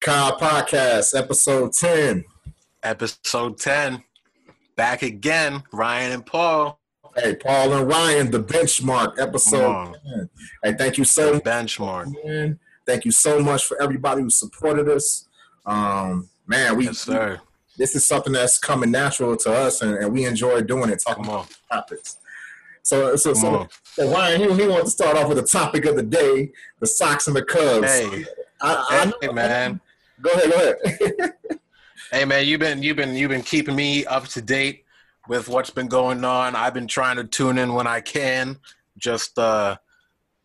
Kyle Podcast, episode 10. Episode 10. Back again, Ryan and Paul. Hey, Paul and Ryan, the benchmark, episode 10. Hey, thank you so much. Benchmark. Man. Thank you so much for everybody who supported us. Um, man, we, yes, sir. this is something that's coming natural to us, and, and we enjoy doing it, talking about topics. So, so, so, so, Ryan, he, he wants to start off with the topic of the day: the Sox and the Cubs. Hey, I, I hey, man. Go ahead, go ahead. hey man, you've been you've been you've been keeping me up to date with what's been going on. I've been trying to tune in when I can. Just uh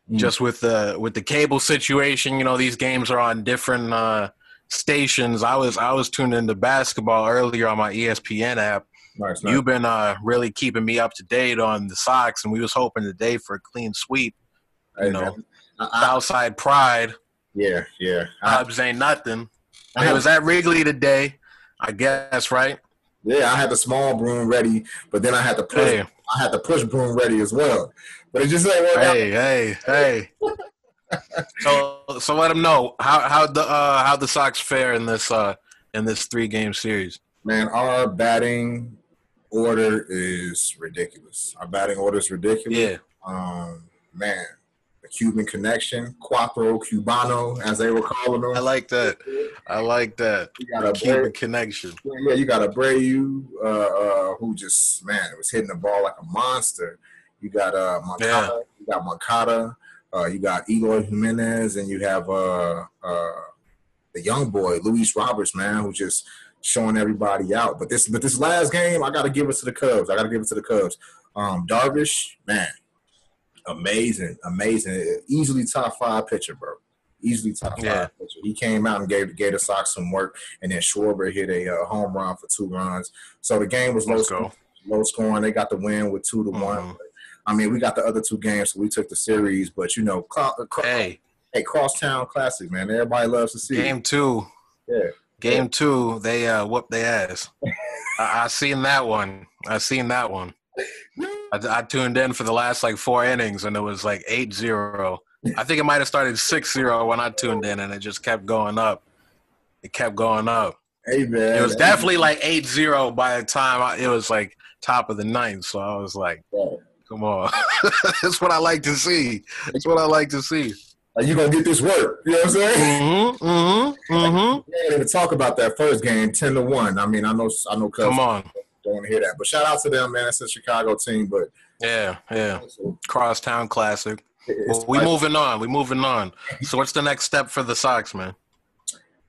mm. just with the with the cable situation, you know, these games are on different uh stations. I was I was tuned into basketball earlier on my ESPN app. Nice, nice. You've been uh really keeping me up to date on the Sox and we was hoping today for a clean sweep. You hey, know, Southside Pride. Yeah, yeah. Cubs ain't nothing. I was at Wrigley today, I guess, right? Yeah, I had the small broom ready, but then I had to push. Hey. I had the push broom ready as well. But it just ain't work Hey, hey, hey. so, so let them know how how the uh, how the Sox fare in this uh, in this three game series. Man, our batting order is ridiculous. Our batting order is ridiculous. Yeah. Um, man, Cuban connection, Cuatro Cubano, as they were calling them. I like that. I like that. You got a Cuban connection. Yeah, you got Abreu, uh, uh, who just man was hitting the ball like a monster. You got uh, yeah. you got Moncada, uh, you got Eloy Jimenez, and you have uh, uh, the young boy Luis Roberts, man, who just showing everybody out. But this, but this last game, I got to give it to the Cubs. I got to give it to the Cubs. Um, Darvish, man, amazing, amazing. Easily top five pitcher, bro. Easily top five yeah. pitcher. He came out and gave the Sox some work, and then Schwarber hit a uh, home run for two runs. So the game was low, scoring, low scoring. They got the win with two to mm-hmm. one. I mean, we got the other two games, so we took the series. But you know, hey, hey, Crosstown Classic, man. Everybody loves to see game two. Yeah. Game yeah. two, they uh, whooped their ass. I, I seen that one. I seen that one. I, I, tuned in for the last like four innings and it was like 8-0. I think it might have started 6-0 when I tuned in and it just kept going up. It kept going up. Hey man, it was definitely like 8-0 by the time I, it was like top of the ninth. So I was like, come on, that's what I like to see. That's what I like to see. Like you gonna get this work. You know what I'm saying? Mm-hmm. Mm-hmm. Mm-hmm. Even talk about that first game, ten to one. I mean, I know, I know. Come on don't want to hear that. But shout out to them, man. It's a Chicago team, but yeah, yeah, crosstown classic. Well, we moving on. We moving on. So what's the next step for the Sox, man?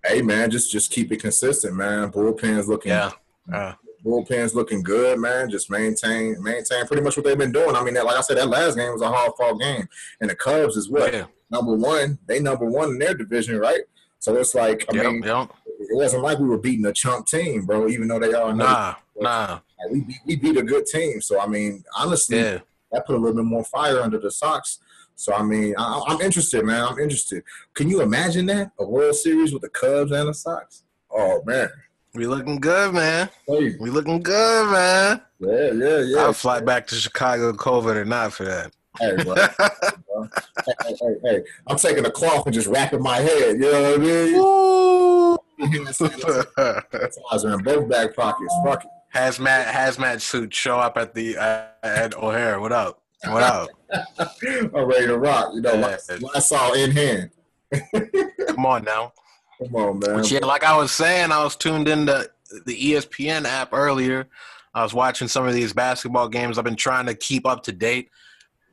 Hey, man, just just keep it consistent, man. Bullpen's looking. Yeah. yeah. Bullpen's looking good, man. Just maintain, maintain pretty much what they've been doing. I mean, that, like I said, that last game was a hard fought game, and the Cubs is what yeah. number one. They number one in their division, right? So it's like, I yep, mean, yep. It wasn't like we were beating a chump team, bro. Even though they are. Nah, nah. we beat, we beat a good team. So I mean, honestly, yeah. that put a little bit more fire under the Sox. So I mean, I, am interested, man. I'm interested. Can you imagine that a World Series with the Cubs and the Sox? Oh man, we looking good, man. Hey. We looking good, man. Yeah, yeah, yeah. I'll fly back to Chicago, COVID or not for that. Hey, bro. hey, hey, hey, hey, I'm taking a cloth and just wrapping my head. You know what I mean? Woo! In both back pockets. Fuck it. Hazmat hazmat suit show up at the uh, at O'Hare. What up? What up? I'm ready to rock. You know, yeah. saw in hand. Come on now. Come on, man. But yeah, like I was saying, I was tuned into the ESPN app earlier. I was watching some of these basketball games. I've been trying to keep up to date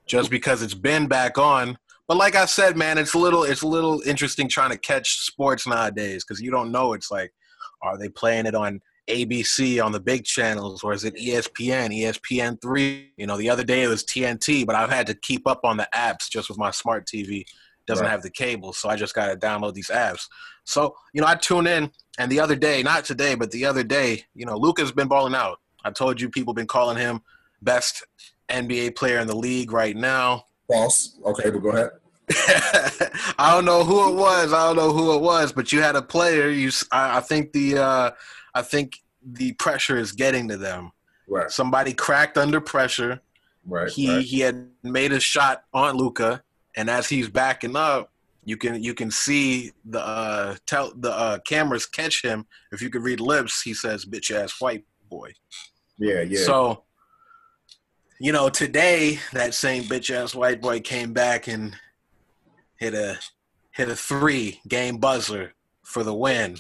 just because it's been back on. But like I said, man, it's a little it's a little interesting trying to catch sports nowadays because you don't know. It's like, are they playing it on ABC on the big channels or is it ESPN, ESPN three? You know, the other day it was TNT, but I've had to keep up on the apps just with my smart TV. Doesn't right. have the cable, so I just got to download these apps. So you know, I tune in, and the other day, not today, but the other day, you know, Luka's been balling out. I told you people been calling him best NBA player in the league right now. False. Okay, but go ahead. I don't know who it was. I don't know who it was, but you had a player. You, I, I think the, uh, I think the pressure is getting to them. Right. Somebody cracked under pressure. Right. He right. he had made a shot on Luka, and as he's backing up, you can you can see the uh, tell the uh, cameras catch him. If you could read lips, he says "bitch ass white boy." Yeah, yeah. So, you know, today that same bitch ass white boy came back and hit a hit a three game buzzer for the win,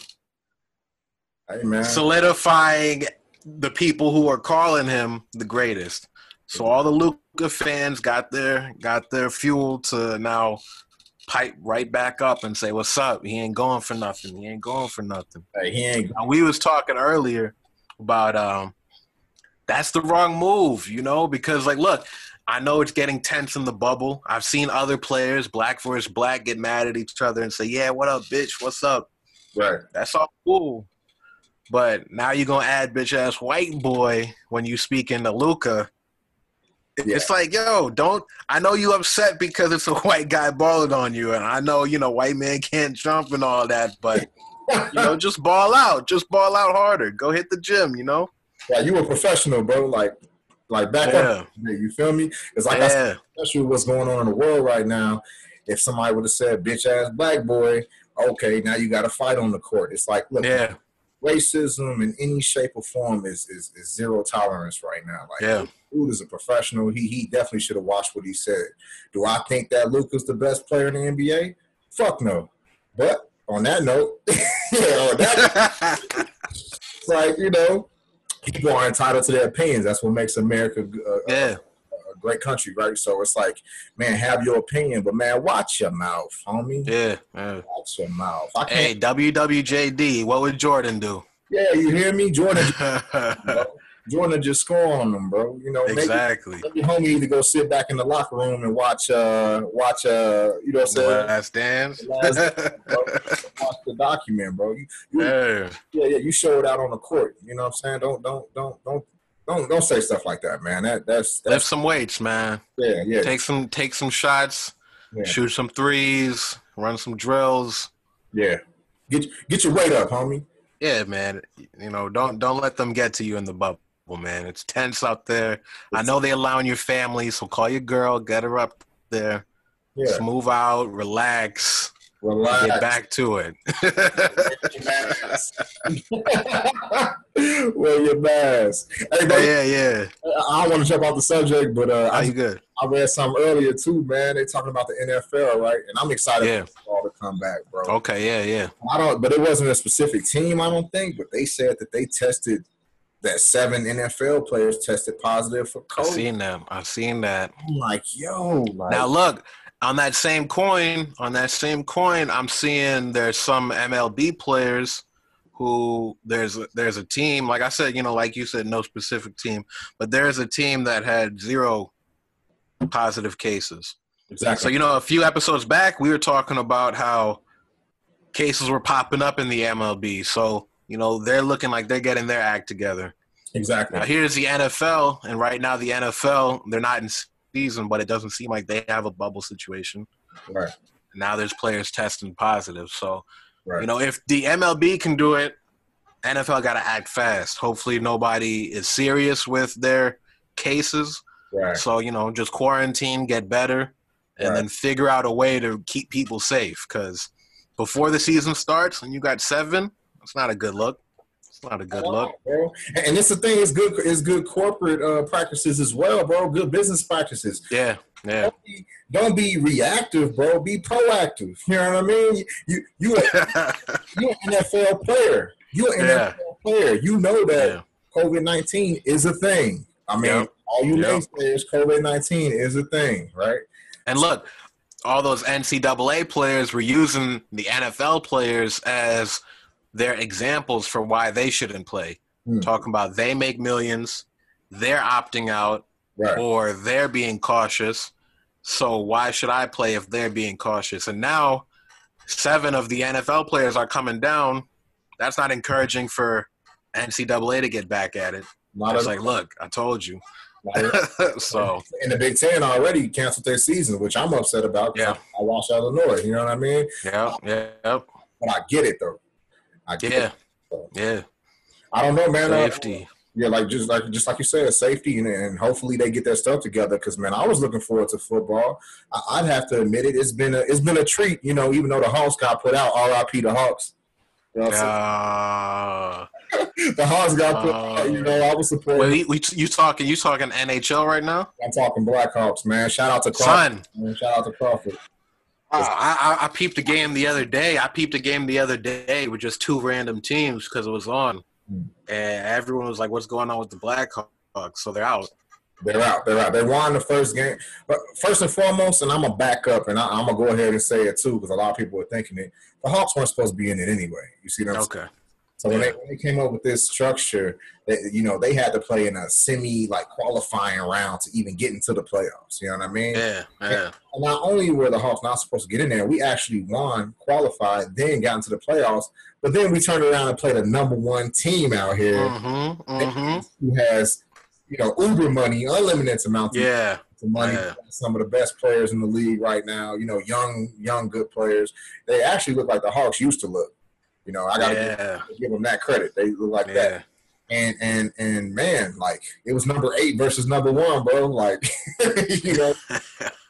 hey man, solidifying the people who are calling him the greatest. So all the Luka fans got their got their fuel to now pipe right back up and say, "What's up? He ain't going for nothing. He ain't going for nothing." hey, he ain't. Now, we was talking earlier about um that's the wrong move, you know, because like look, I know it's getting tense in the bubble. I've seen other players, black versus black, get mad at each other and say, "Yeah, what up, bitch? What's up?" Right. That's all cool. But now you're gonna add bitch ass white boy when you speak into Luka. Yeah. It's like, yo, don't. I know you upset because it's a white guy balling on you, and I know you know white man can't jump and all that, but you know, just ball out, just ball out harder. Go hit the gym, you know. Yeah, you a professional, bro. Like, like back up. You feel me? It's like I said, especially what's going on in the world right now. If somebody would have said "bitch ass black boy," okay, now you got to fight on the court. It's like, look, yeah, racism in any shape or form is, is is zero tolerance right now. Like, yeah. dude is a professional. He he definitely should have watched what he said. Do I think that Luka's the best player in the NBA? Fuck no. But on that note, yeah, on that it's like you know, people are entitled to their opinions. That's what makes America uh, yeah. a great country, right? So it's like, man, have your opinion, but man, watch your mouth, homie. Yeah, yeah. Watch your mouth. Hey. WWJD, what would Jordan do? Yeah, you hear me, Jordan? bro. Jordan just score on them, bro. You know, maybe exactly. maybe homie need to go sit back in the locker room and watch, uh, watch, uh, you know what I'm saying? Last dance. Last Dance, watch the document, bro. You, you, yeah. yeah, yeah, you show it out on the court. You know what I'm saying? Don't, don't, don't, don't, don't, don't say stuff like that, man. That, that's, Lift some weights, man. yeah, yeah, Take some take some shots, yeah, shoot some threes, run some drills. yeah. Get, get your weight up, homie. Yeah, man. You know, don't don't let them get to you in the bubble, man. It's tense out there. I know they allowing your family, so call your girl, get her up there. Yeah, Just move out, relax, relax. get back to it. Wear your mask. Hey, bro, yeah, yeah. I want to jump off the subject, but uh, I, good? I read something earlier too, man. They talking about the NFL, right? And I'm excited Yeah. for all to come back, bro. Okay, yeah, yeah. I don't, but it wasn't a specific team, I don't think. But they said that they tested that seven NFL players tested positive for COVID. I've seen them. I've seen that. I'm like, yo, like, Now look, on that same coin, on that same coin, I'm seeing there's some MLB players who there's a, there's a team, like I said, you know, like you said, no specific team, but there's a team that had zero positive cases. exactly. So you know, a few episodes back, we were talking about how cases were popping up in the MLB. So you know, they're looking like they're getting their act together. exactly. Now here's the NFL, and right now the NFL, they're not in season, but it doesn't seem like they have a bubble situation. Right. Now there's players testing positive. So, Right. you know, if the MLB can do it, NFL got to act fast. Hopefully nobody is serious with their cases. right. So, you know, just quarantine, get better, and Right. then figure out a way to keep people safe. Because before the season starts and you got seven, it's not a good look. It's not a good look. bro. And, it's the thing. It's good. It's good corporate uh, practices as well, bro. Good business practices. Yeah, yeah. Don't be, don't be reactive, bro. Be proactive. You know what I mean? You you a, you an NFL player. You an Yeah. NFL player. You know that yeah. COVID nineteen is a thing. I mean, Yep. all you Yep. naysayers, COVID nineteen is a thing, right? And look, all those NCAA players were using the NFL players as their examples for why they shouldn't play. Hmm. Talking about they make millions, they're opting out, Right. or they're being cautious. So why should I play if they're being cautious? And now seven of the NFL players are coming down. That's not encouraging for NCAA to get back at it. Not It's like, look, I told you. so in the Big Ten already canceled their season, which I'm upset about. Yeah. I, I watch Illinois. You know what I mean? yeah, yeah, But I get it though. I get yeah, it. yeah. I don't know, man. Uh, Safety. Yeah, like just like just like you said, safety and, and hopefully they get their stuff together. Because man, I was looking forward to football. I, would have to admit it. It's been a it's been a treat. You know, even though the Hawks got put out, R.I.P. the Hawks. You know uh, the Hawks got put. Uh, you know, I was supporting. Wait, we, you talking? You talking NHL right now? I'm talking Blackhawks, man. Shout out to Crawford. Son. Man. Shout out to Crawford. Uh, I, I, I peeped a game the other day. I peeped a game the other day with just two random teams because it was on, mm. and everyone was like, "What's going on with the Blackhawks?" So they're out. They're out. They're out. They won the first game. But first and foremost, and I'm gonna back up, and I, am gonna go ahead and say it too, because a lot of people were thinking it. The Hawks weren't supposed to be in it anyway. You see what I'm okay. saying? So when, they, when they came up with this structure, that you know they had to play in a semi like qualifying round to even get into the playoffs. You know what I mean? Yeah, yeah. And not only were the Hawks not supposed to get in there, we actually won, qualified, then got into the playoffs. But then we turned around and played a number one team out here mm-hmm, mm-hmm. who has you know, Uber money, unlimited amounts yeah. of money. Yeah. Some of the best players in the league right now, you know, young, young, good players. They actually look like the Hawks used to look. You know, I gotta yeah. give, give, them that credit. They look like yeah. that. And and and man, like it was number eight versus number one, bro. Like, you know,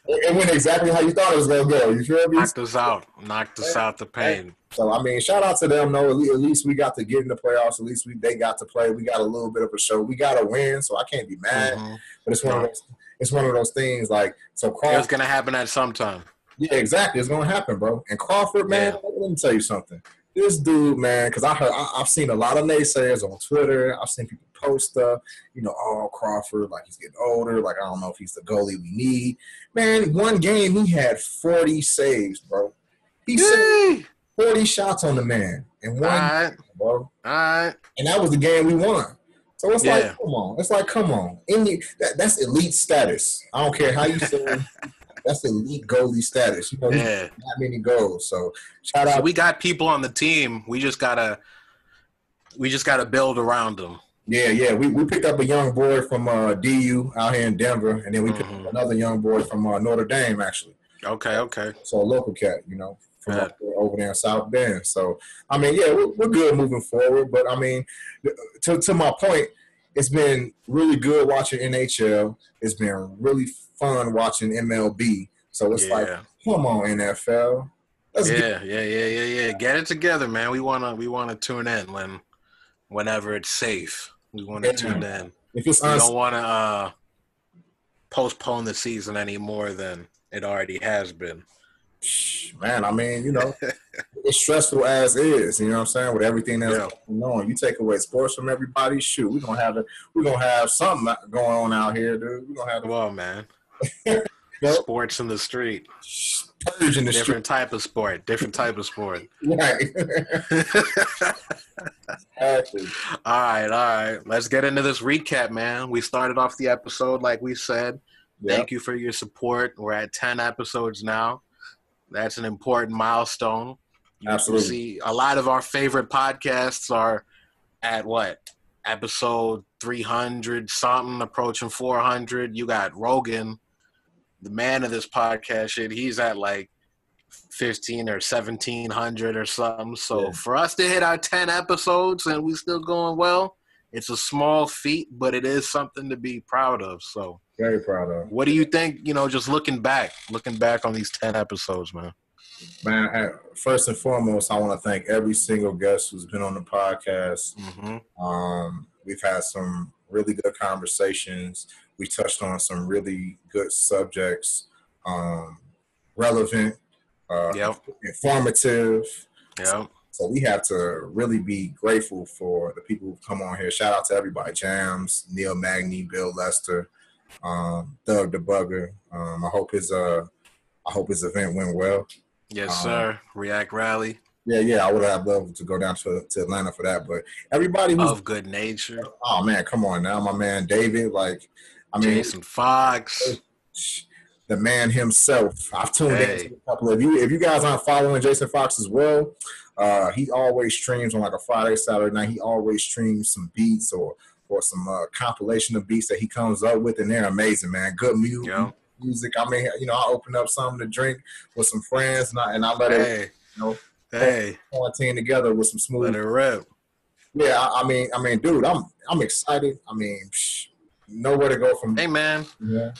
it went exactly how you thought it was gonna go. You feel me? Knocked us out. Knocked us out the pain. So I mean, shout out to them. No, at least we got to get in the playoffs. At least we they got to play. We got a little bit of a show. We got to win, so I can't be mad. Mm-hmm. But it's one of those. It's one of those things. Like so, Crawford. It's gonna happen at some time. Yeah, exactly. It's gonna happen, bro. And Crawford, man. Yeah. Let me tell you something. This dude, man, because I heard I, I've seen a lot of naysayers on Twitter. I've seen people post stuff. You know, oh Crawford, like he's getting older. Like I don't know if he's the goalie we need. Man, one game he had forty saves, bro. He saved 40 shots on the man in one right. game, bro. All right. And that was the game we won. So it's yeah. like, come on. It's like, come on. Any that, that's elite status. I don't care how you say that's elite goalie status. You know, yeah. not many goals. So shout out. So we got people on the team. We just gotta we just gotta build around them. Yeah, yeah. We, we picked up a young boy from uh, DU out here in Denver, and then we picked mm-hmm. up another young boy from uh, Notre Dame, actually. Okay, okay. So a local cat, you know from yeah. over there in South Bend. So I mean, yeah, we're, we're, good moving forward. But I mean, to to my point, it's been really good watching NHL. It's been really fun watching MLB. So it's yeah. like, come on, NFL. Let's yeah, get- yeah, yeah, yeah, yeah. Get it together, man. We wanna we wanna tune in when whenever it's safe. We wanna yeah. tune in. If it's we don't wanna uh, postpone the season any more than it already has been man, I mean, you know, it's stressful as is. You know what I'm saying? With everything that's yeah. going on, you take away sports from everybody. Shoot, we're gonna have a, we're gonna have something going on out here, dude. We're gonna have. Well, man. Sports in the street. Purge in the different street. type of sport. Different type of sport. Right. exactly. All right, all right. Let's get into this recap, man. We started off the episode like we said. Yep. Thank you for your support. We're at ten episodes now. That's an important milestone. You Absolutely. See, a lot of our favorite podcasts are at what episode 300 something approaching 400 you got rogan the man of this podcast shit he's at like 15 or 1700 or something so yeah. for us to hit our 10 episodes and we still going well it's a small feat but it is something to be proud of so very proud of. What do you think? You know, just looking back, looking back on these ten episodes, man. Man, first and foremost, I want to thank every single guest who's been on the podcast. Mm-hmm. Um, we've had some really good conversations. We touched on some really good subjects, um, relevant, uh, yep. informative. Yeah. So we have to really be grateful for the people who've come on here. Shout out to everybody: Jams, Neil Magny, Bill Lester um, Doug the Bugger. Um, I hope his uh, I hope his event went well. Yes, um, sir. React Rally. Yeah, yeah, I would have loved to go down to, to Atlanta for that, but everybody was of good nature. Oh man, come on now, my man David. Like, I mean, Jason Fox, the man himself. I've tuned hey. in a couple of you. If you guys aren't following Jason Fox as well, uh, he always streams on like a Friday, Saturday night. He always streams some beats or or some uh, compilation of beats that he comes up with, and they're amazing, man. Good music. Yeah. Music. I mean, you know, I open up something to drink with some friends, and I, and I let hey. it, you know, hey, quarantine together with some smooth. Let it rip. Yeah, I, I mean, I mean, dude, I'm I'm excited. I mean, psh, nowhere to go from. Hey, man. Yeah.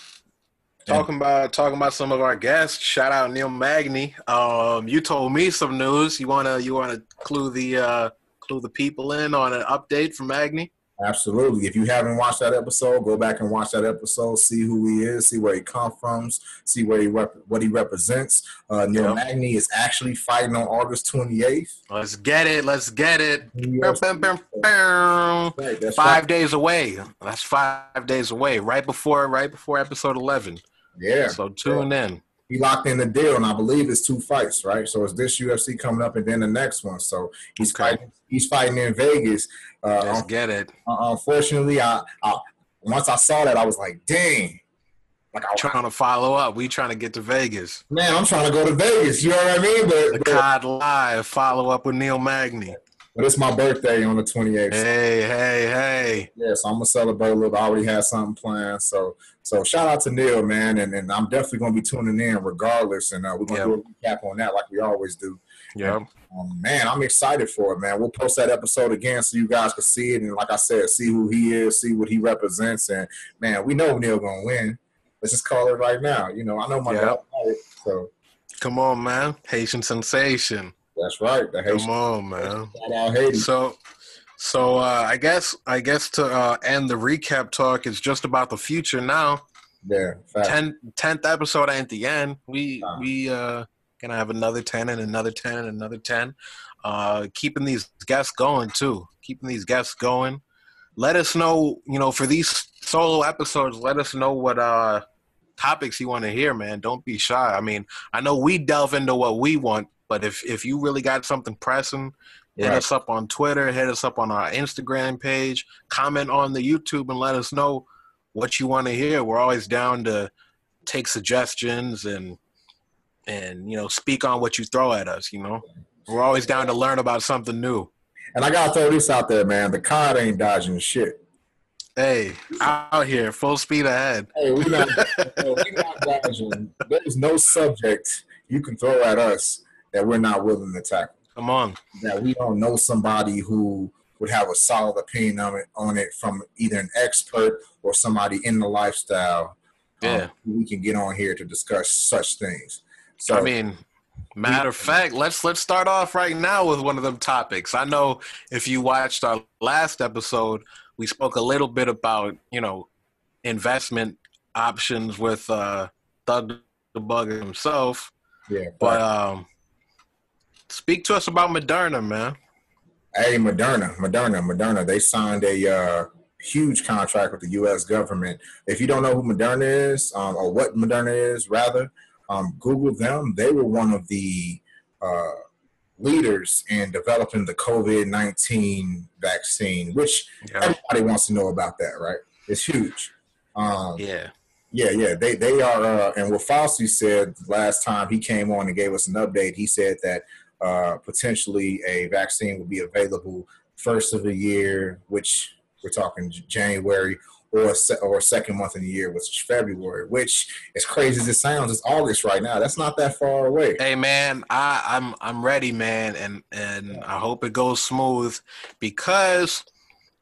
Talking about talking about some of our guests. Shout out Neil Magny. Um, you told me some news. You wanna you wanna clue the uh, clue the people in on an update from Magny? Absolutely. If you haven't watched that episode, go back and watch that episode. See who he is. See where he comes from. See where he rep- what he represents. Uh, Neil yep. Magny is actually fighting on August 28th. Let's get it. Let's get it. Right, five right. days away. That's five days away. Right before. Right before episode 11. Yeah. So tune yeah. in. He locked in the deal, and I believe it's two fights, right? So it's this UFC coming up, and then the next one. So he's okay. fighting. He's fighting in Vegas. Uh, Let's get it. Uh, unfortunately, I, I once I saw that, I was like, dang. Like I, trying to follow up. We trying to get to Vegas. Man, I'm trying to go to Vegas. You know what I mean? But the but, COD Live follow up with Neil Magny. But it's my birthday on the 28th. Hey, hey, hey. Yeah, so I'm gonna celebrate a little. I already had something planned. So, so shout out to Neil, man, and, and I'm definitely gonna be tuning in regardless, and uh, we're gonna yep. do a recap on that like we always do. Yeah. Um, man, I'm excited for it, man. We'll post that episode again so you guys can see it, and like I said, see who he is, see what he represents, and man, we know Neil gonna win. Let's just call it right now. You know, I know my yep. guy, so. Come on, man, Haitian sensation. That's right. The Haitian. Come on, man. Shout Haiti. So, so uh, I guess I guess to uh, end the recap talk is just about the future now. There. Yeah. Ten, tenth episode at the end. We uh, we uh gonna have another ten and another ten and another ten. Uh, keeping these guests going too. Keeping these guests going. Let us know, you know, for these solo episodes. Let us know what uh topics you want to hear, man. Don't be shy. I mean, I know we delve into what we want, but if if you really got something pressing, hit right. us up on Twitter, hit us up on our Instagram page, comment on the YouTube, and let us know what you want to hear. We're always down to take suggestions and and you know speak on what you throw at us. You know, we're always down to learn about something new. And I gotta throw this out there, man. The COD ain't dodging shit. Hey, out here, full speed ahead. Hey, we not, we not dodging. There's no subject you can throw at us that we're not willing to tackle. Come on. That we don't know somebody who would have a solid opinion on it, on it from either an expert or somebody in the lifestyle. Um, yeah. Um, we can get on here to discuss such things. So, I mean, matter of fact, let's let's start off right now with one of them topics. I know if you watched our last episode, we spoke a little bit about you know investment options with uh, Thug the Bugger himself. Yeah, but um, Speak to us about Moderna, man. Hey, Moderna, Moderna, Moderna. They signed a uh, huge contract with the U.S. government. If you don't know who Moderna is, um, or what Moderna is, rather, um, Google them. They were one of the uh, leaders in developing the COVID nineteen vaccine, which yeah. everybody wants to know about that, right? It's huge. Um, yeah. Yeah, yeah, they they are, uh, and what Fauci said last time he came on and gave us an update, he said that uh, potentially a vaccine will be available first of the year, which we're talking January, or se- or second month in the year, which is February. Which, as crazy as it sounds, it's August right now. That's not that far away. Hey man, I, I'm I'm ready, man, and and I hope it goes smooth because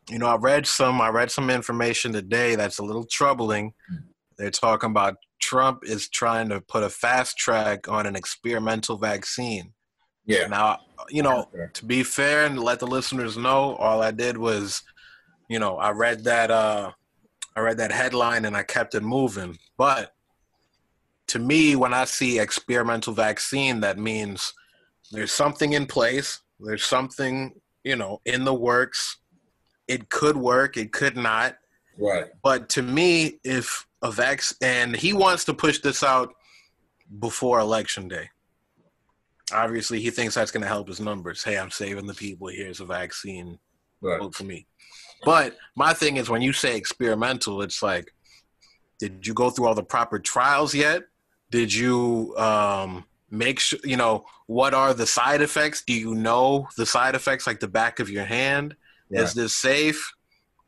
you know I read some I read some information today that's a little troubling. They're talking about Trump is trying to put a fast track on an experimental vaccine. Yeah. Now, you know, to be fair and let the listeners know, all I did was, you know, I read that uh I read that headline and I kept it moving. But to me, when I see experimental vaccine, that means there's something in place, there's something, you know, in the works. It could work, it could not. Right. But to me, if a vaccine, and he wants to push this out before election day obviously he thinks that's going to help his numbers. Hey, I'm saving the people. Here's a vaccine. Right. Vote for me. But my thing is, when you say experimental, it's like, did you go through all the proper trials yet? Did you um, make sure, you know, what are the side effects? Do you know the side effects like the back of your hand? Is this safe?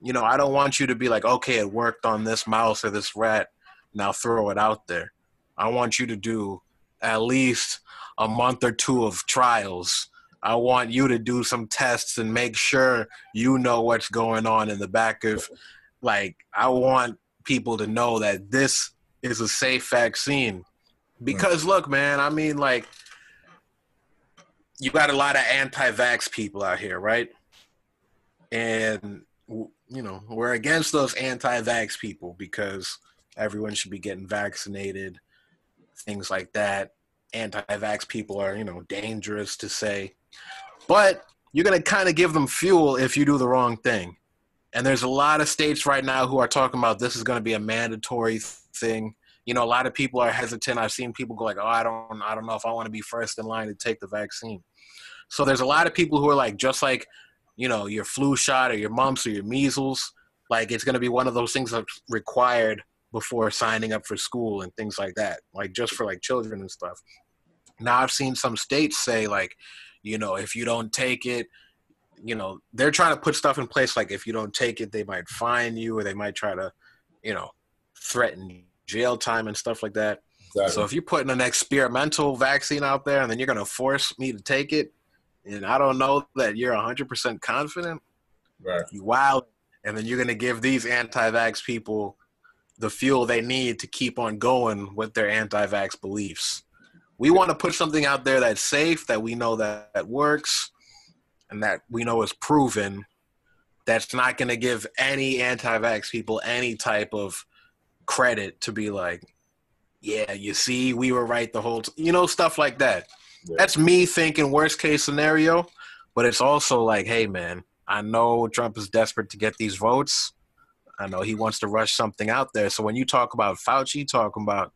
You know, I don't want you to be like, okay, it worked on this mouse or this rat. Now throw it out there. I want you to do at least a month or two of trials I want you to do some tests and make sure you know what's going on in the back of like I want people to know that this is a safe vaccine. Because look, man, I mean like you got a lot of anti-vax people out here, right? And you know, we're against those anti-vax people because everyone should be getting vaccinated, things like that. Anti-vax people are, you know, dangerous to say. But you're going to kind of give them fuel if you do the wrong thing. And there's a lot of states right now who are talking about this is going to be a mandatory thing. You know, a lot of people are hesitant. I've seen people go like, "Oh, I don't I don't know if I want to be first in line to take the vaccine." So there's a lot of people who are like just like, you know, your flu shot or your mumps or your measles, like it's going to be one of those things that's required before signing up for school and things like that, like just for like children and stuff. Now I've seen some states say like, you know, if you don't take it, you know, they're trying to put stuff in place like if you don't take it, they might fine you or they might try to, you know, threaten jail time and stuff like that. Exactly. So if you're putting an experimental vaccine out there and then you're going to force me to take it, and I don't know that you're 100% confident, right. you wild, and then you're going to give these anti-vax people the fuel they need to keep on going with their anti-vax beliefs. We want to put something out there that's safe, that we know that, that works, and that we know is proven. That's not going to give any anti-vax people any type of credit to be like, yeah, you see, we were right the whole, t-. you know, stuff like that. Yeah. That's me thinking worst case scenario, but it's also like, hey, man, I know Trump is desperate to get these votes. I know he wants to rush something out there. So when you talk about Fauci talking about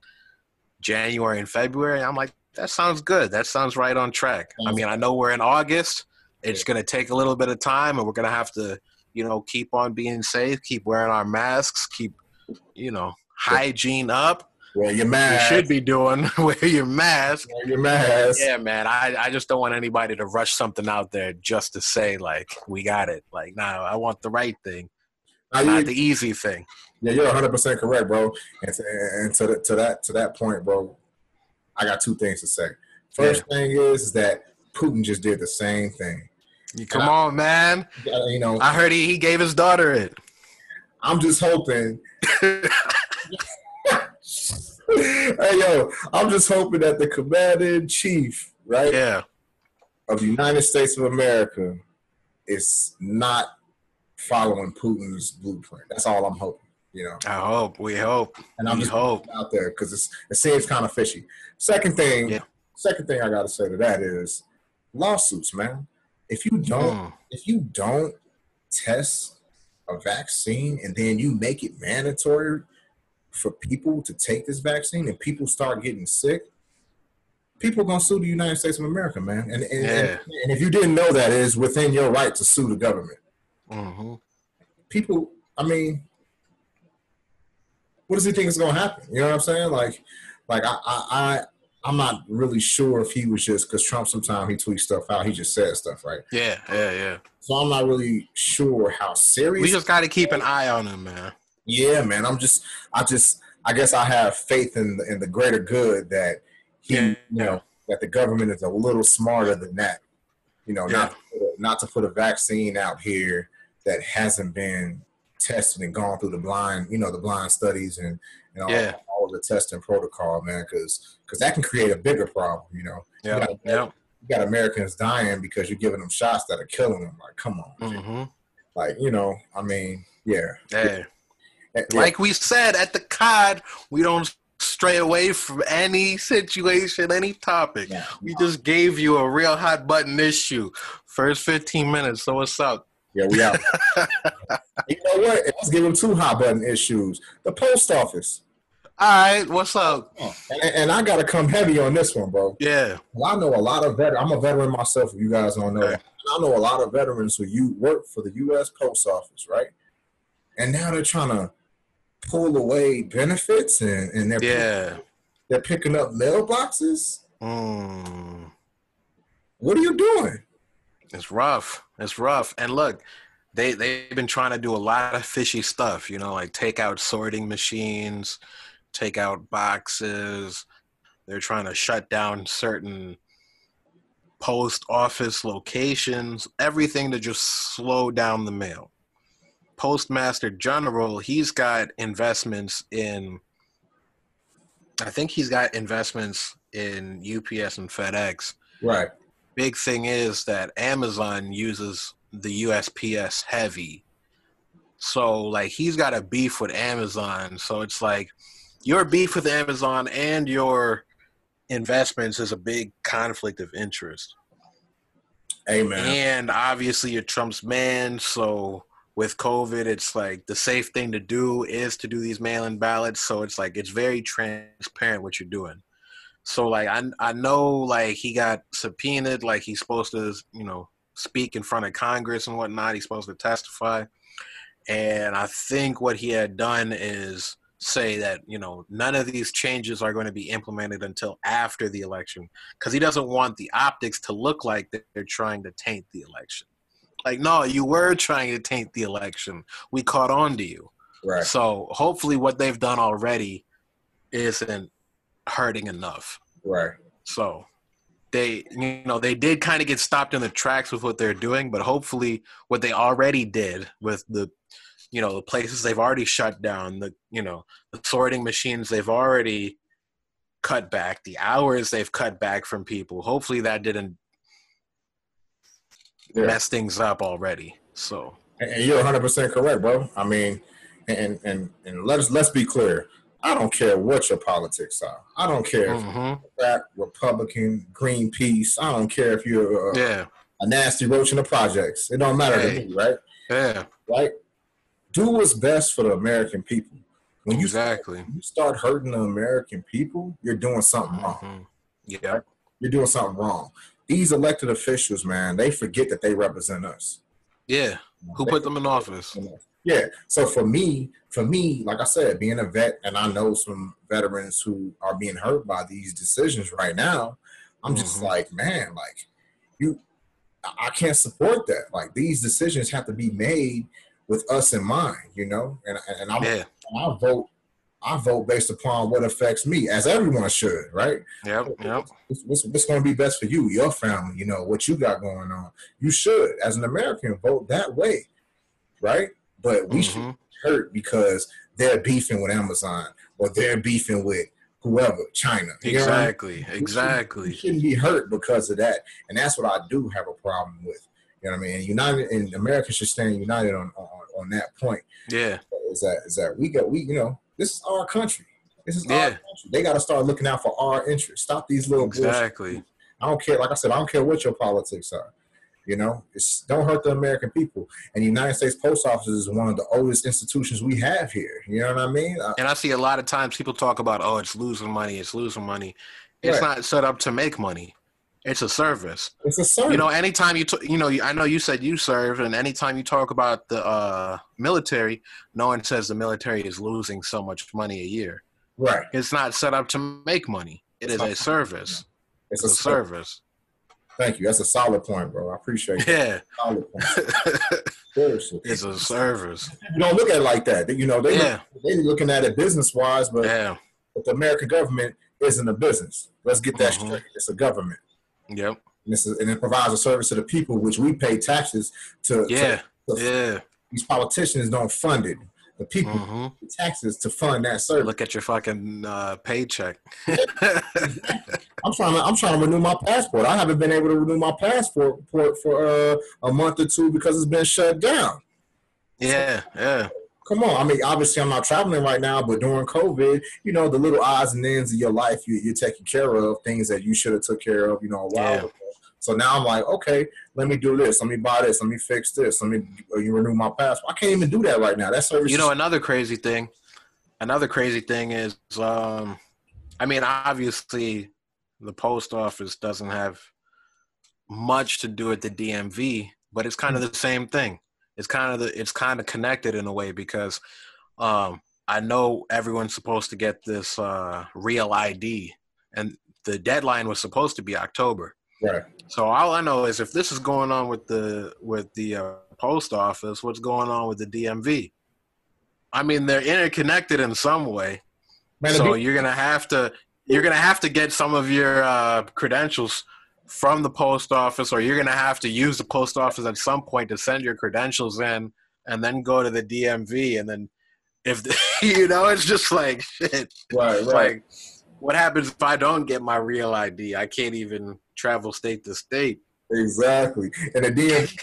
January and February, I'm like, that sounds good. That sounds right on track. I mean, I know we're in August. It's going to take a little bit of time, and we're going to have to, you know, keep on being safe, keep wearing our masks, keep, you know, hygiene up. Wear your mask. You should be doing wear your mask. Wear your mask. Yeah, man. I, I just don't want anybody to rush something out there just to say like we got it. Like, no, nah, I want the right thing, not the easy thing. Yeah, you're 100 percent correct, bro. And to, and to, the, to that to that point, bro, I got two things to say. First yeah. thing is, is that Putin just did the same thing. You come I, on, man. You know, I heard he, he gave his daughter it. I'm just hoping. hey yo, I'm just hoping that the commander in chief, right? Yeah. Of the United States of America is not following Putin's blueprint. That's all I'm hoping. You know. I hope. We hope. And I'm we just hope out there because it seems kind of fishy. Second thing, yeah. second thing I got to say to that is lawsuits, man. If you don't, mm. if you don't test a vaccine and then you make it mandatory for people to take this vaccine and people start getting sick, people are gonna sue the United States of America, man. And and, yeah. and, and if you didn't know that, it is within your right to sue the government. Mm-hmm. People, I mean, what does he think is gonna happen? You know what I'm saying? Like, like I, I, I I'm not really sure if he was just because Trump sometimes he tweets stuff out. He just says stuff, right? Yeah, yeah, yeah. So I'm not really sure how serious. We just got to keep an eye on him, man. Yeah, man. I'm just, I just, I guess I have faith in in the greater good that he, yeah. you know, that the government is a little smarter than that. You know, yeah. not not to put a vaccine out here that hasn't been tested and gone through the blind, you know, the blind studies and and all, yeah. all the testing protocol, man, because because that can create a bigger problem. You know, yeah, yeah. You got Americans dying because you're giving them shots that are killing them. Like, come on, mm-hmm. like you know, I mean, yeah, yeah. Like we said at the COD, we don't stray away from any situation, any topic. Yeah. We just gave you a real hot button issue. First 15 minutes. So what's up? Yeah, we out. you know what? Let's give them two hot button issues. The post office. All right, what's up? And, and I got to come heavy on this one, bro. Yeah. Well, I know a lot of veterans. I'm a veteran myself, if you guys don't know. Right. I know a lot of veterans who you work for the U.S. Post Office, right? And now they're trying to pull away benefits and, and they're yeah picking, they're picking up mailboxes. Mm. What are you doing? It's rough. It's rough. And look, they they've been trying to do a lot of fishy stuff. You know, like take out sorting machines, take out boxes. They're trying to shut down certain post office locations, everything to just slow down the mail. Postmaster General, he's got investments in I think he's got investments in UPS and FedEx. Right. Big thing is that Amazon uses the USPS heavy. So like he's got a beef with Amazon. So it's like your beef with Amazon and your investments is a big conflict of interest. Amen. And obviously you're Trump's man, so with COVID, it's like the safe thing to do is to do these mail-in ballots. So it's like it's very transparent what you're doing. So like I I know like he got subpoenaed, like he's supposed to you know speak in front of Congress and whatnot. He's supposed to testify, and I think what he had done is say that you know none of these changes are going to be implemented until after the election because he doesn't want the optics to look like they're trying to taint the election like, no, you were trying to taint the election. We caught on to you. Right. So hopefully, what they've done already isn't hurting enough. Right. So they, you know, they did kind of get stopped in the tracks with what they're doing, but hopefully, what they already did with the, you know, the places they've already shut down, the, you know, the sorting machines they've already cut back, the hours they've cut back from people. Hopefully, that didn't yeah. mess things up already. So, and you're 100 percent correct, bro. I mean, and and and let's let's be clear. I don't care what your politics are. I don't care mm-hmm. if you're a Republican, Greenpeace. I don't care if you're a, yeah. a nasty roach in the projects. It don't matter hey. to me, right? Yeah. Right. Do what's best for the American people. When you exactly start, you start hurting the American people, you're doing something wrong. Mm-hmm. Yeah. Right? You're doing something wrong these elected officials, man, they forget that they represent us. Yeah. Who they put them in office? Yeah. So for me, for me, like I said, being a vet, and I know some veterans who are being hurt by these decisions right now, I'm mm-hmm. just like, man, like you, I can't support that. Like these decisions have to be made with us in mind, you know. And and I'm, yeah. I vote I vote based upon what affects me, as everyone should, right? Yep, yep. What's, what's, what's going to be best for you, your family, you know, what you got going on. You should, as an American, vote that way, right? But we mm-hmm. should hurt because they're beefing with Amazon or they're beefing with whoever, China. Exactly, I mean? exactly. We shouldn't, we shouldn't be hurt because of that, and that's what I do have a problem with. You know what I mean? United and America should stand united on, on on that point. Yeah, is that is that we got we you know this is our country. This is yeah. our country. They got to start looking out for our interests. Stop these little exactly. Bullshit. I don't care. Like I said, I don't care what your politics are. You know, it's don't hurt the American people. And the United States Post Office is one of the oldest institutions we have here. You know what I mean? And I see a lot of times people talk about, oh, it's losing money, it's losing money. It's right. not set up to make money. It's a service. It's a service. You know, anytime you t- you know, I know you said you serve, and anytime you talk about the uh, military, no one says the military is losing so much money a year. Right. It's not set up to make money. It is a service. It's, it's a, a, service. Thank you. That's a solid point, bro. I appreciate that. Yeah. Solid point. Seriously. It's a service. You don't look at it like that. You know, they yeah. look, they looking at it business wise, but, yeah. but the American government isn't a business. Let's get that mm-hmm. straight. It's a government. Yep. And, is, and, it provides a service to the people, which we pay taxes to. Yeah. To, to, yeah. These politicians don't fund it. The people mm-hmm. taxes to fund that service. Look at your fucking uh, paycheck. I'm trying to I'm trying to renew my passport. I haven't been able to renew my passport for for uh, a month or two because it's been shut down. Yeah, yeah come on. I mean, obviously, I'm not traveling right now, but during COVID, you know, the little odds and ends of your life, you, are taking care of things that you should have took care of, you know, a while yeah. ago. So now I'm like, okay, let me do this. Let me buy this. Let me fix this. Let me uh, you renew my passport. I can't even do that right now. That service. You know, another crazy thing. Another crazy thing is, um, I mean, obviously, the post office doesn't have much to do with the DMV, but it's kind of the same thing it's kind of the it's kind of connected in a way because um, I know everyone's supposed to get this uh, real ID, and the deadline was supposed to be October. Right. So all I know is if this is going on with the with the uh, post office, what's going on with the DMV? I mean, they're interconnected in some way. Man, so be- you're gonna have to you're gonna have to get some of your uh, credentials from the post office, or you're gonna have to use the post office at some point to send your credentials in, and then go to the DMV, and then if the, you know, it's just like shit. Right, right. like, what happens if I don't get my real ID? I can't even travel state to state. Exactly. And the DMV,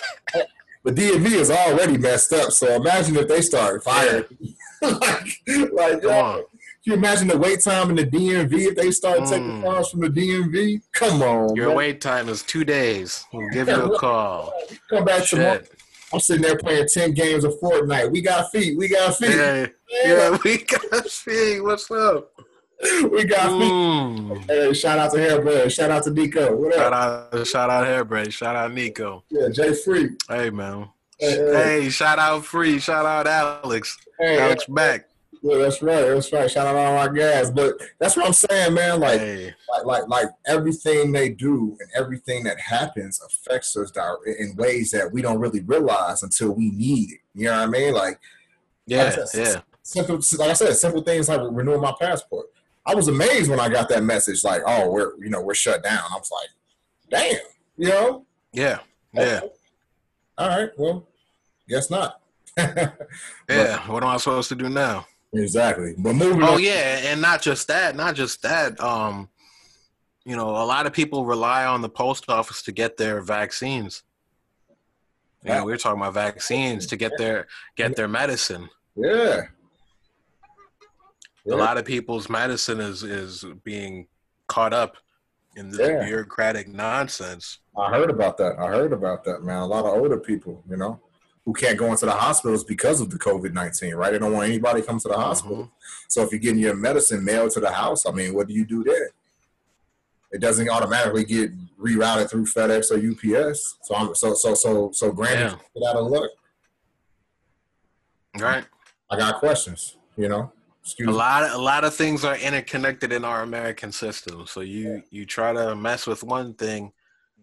the DMV is already messed up. So imagine if they start firing. like, like Come on. can you imagine the wait time in the DMV if they start taking Mm. calls from the DMV? Come on, Your man. wait time is two days. We'll give you a call. Come back tomorrow. I'm sitting there playing 10 games of Fortnite. We got feet. We got feet. Yeah, yeah, we got see what's up. We got. Mm. Hey, shout out to Hairbread. Shout out to Nico. What Shout up? out, shout out Hairbrain. Shout out Nico. Yeah, Jay Free. Hey man. Hey, hey, Hey, shout out Free. Shout out Alex. hey, Alex back. yeah, that's right. That's right. Shout out all our guys. But that's what I'm saying, man. Like, like, like, like everything they do and everything that happens affects us in ways that we don't really realize until we need it. You know what I mean? Like, yeah, Like, yeah. simple, like I said, simple things like renewing my passport. I was amazed when I got that message, like, oh, we're, you know, we're shut down. I was like, damn, you know? Yeah, yeah, All right, well, guess not. yeah. What am I supposed to do now? exactly. But moving Oh on. yeah, and not just that, not just that. Um, you know, a lot of people rely on the post office to get their vaccines. You know, we were talking about vaccines to get their get their medicine. Yeah. A lot of people's medicine is is being caught up in this Yeah. bureaucratic nonsense. I heard about that. I heard about that, man. A lot of older people, you know, who can't go into the hospitals because of the COVID 19, right? They don't want anybody to come to the uh-huh. hospital. So if you're getting your medicine mailed to the house, I mean, what do you do there? It doesn't automatically get rerouted through FedEx or UPS. So I'm so so so so granted get out of luck. Right. I got questions, you know. Excuse A me. lot a lot of things are interconnected in our American system. So you you try to mess with one thing,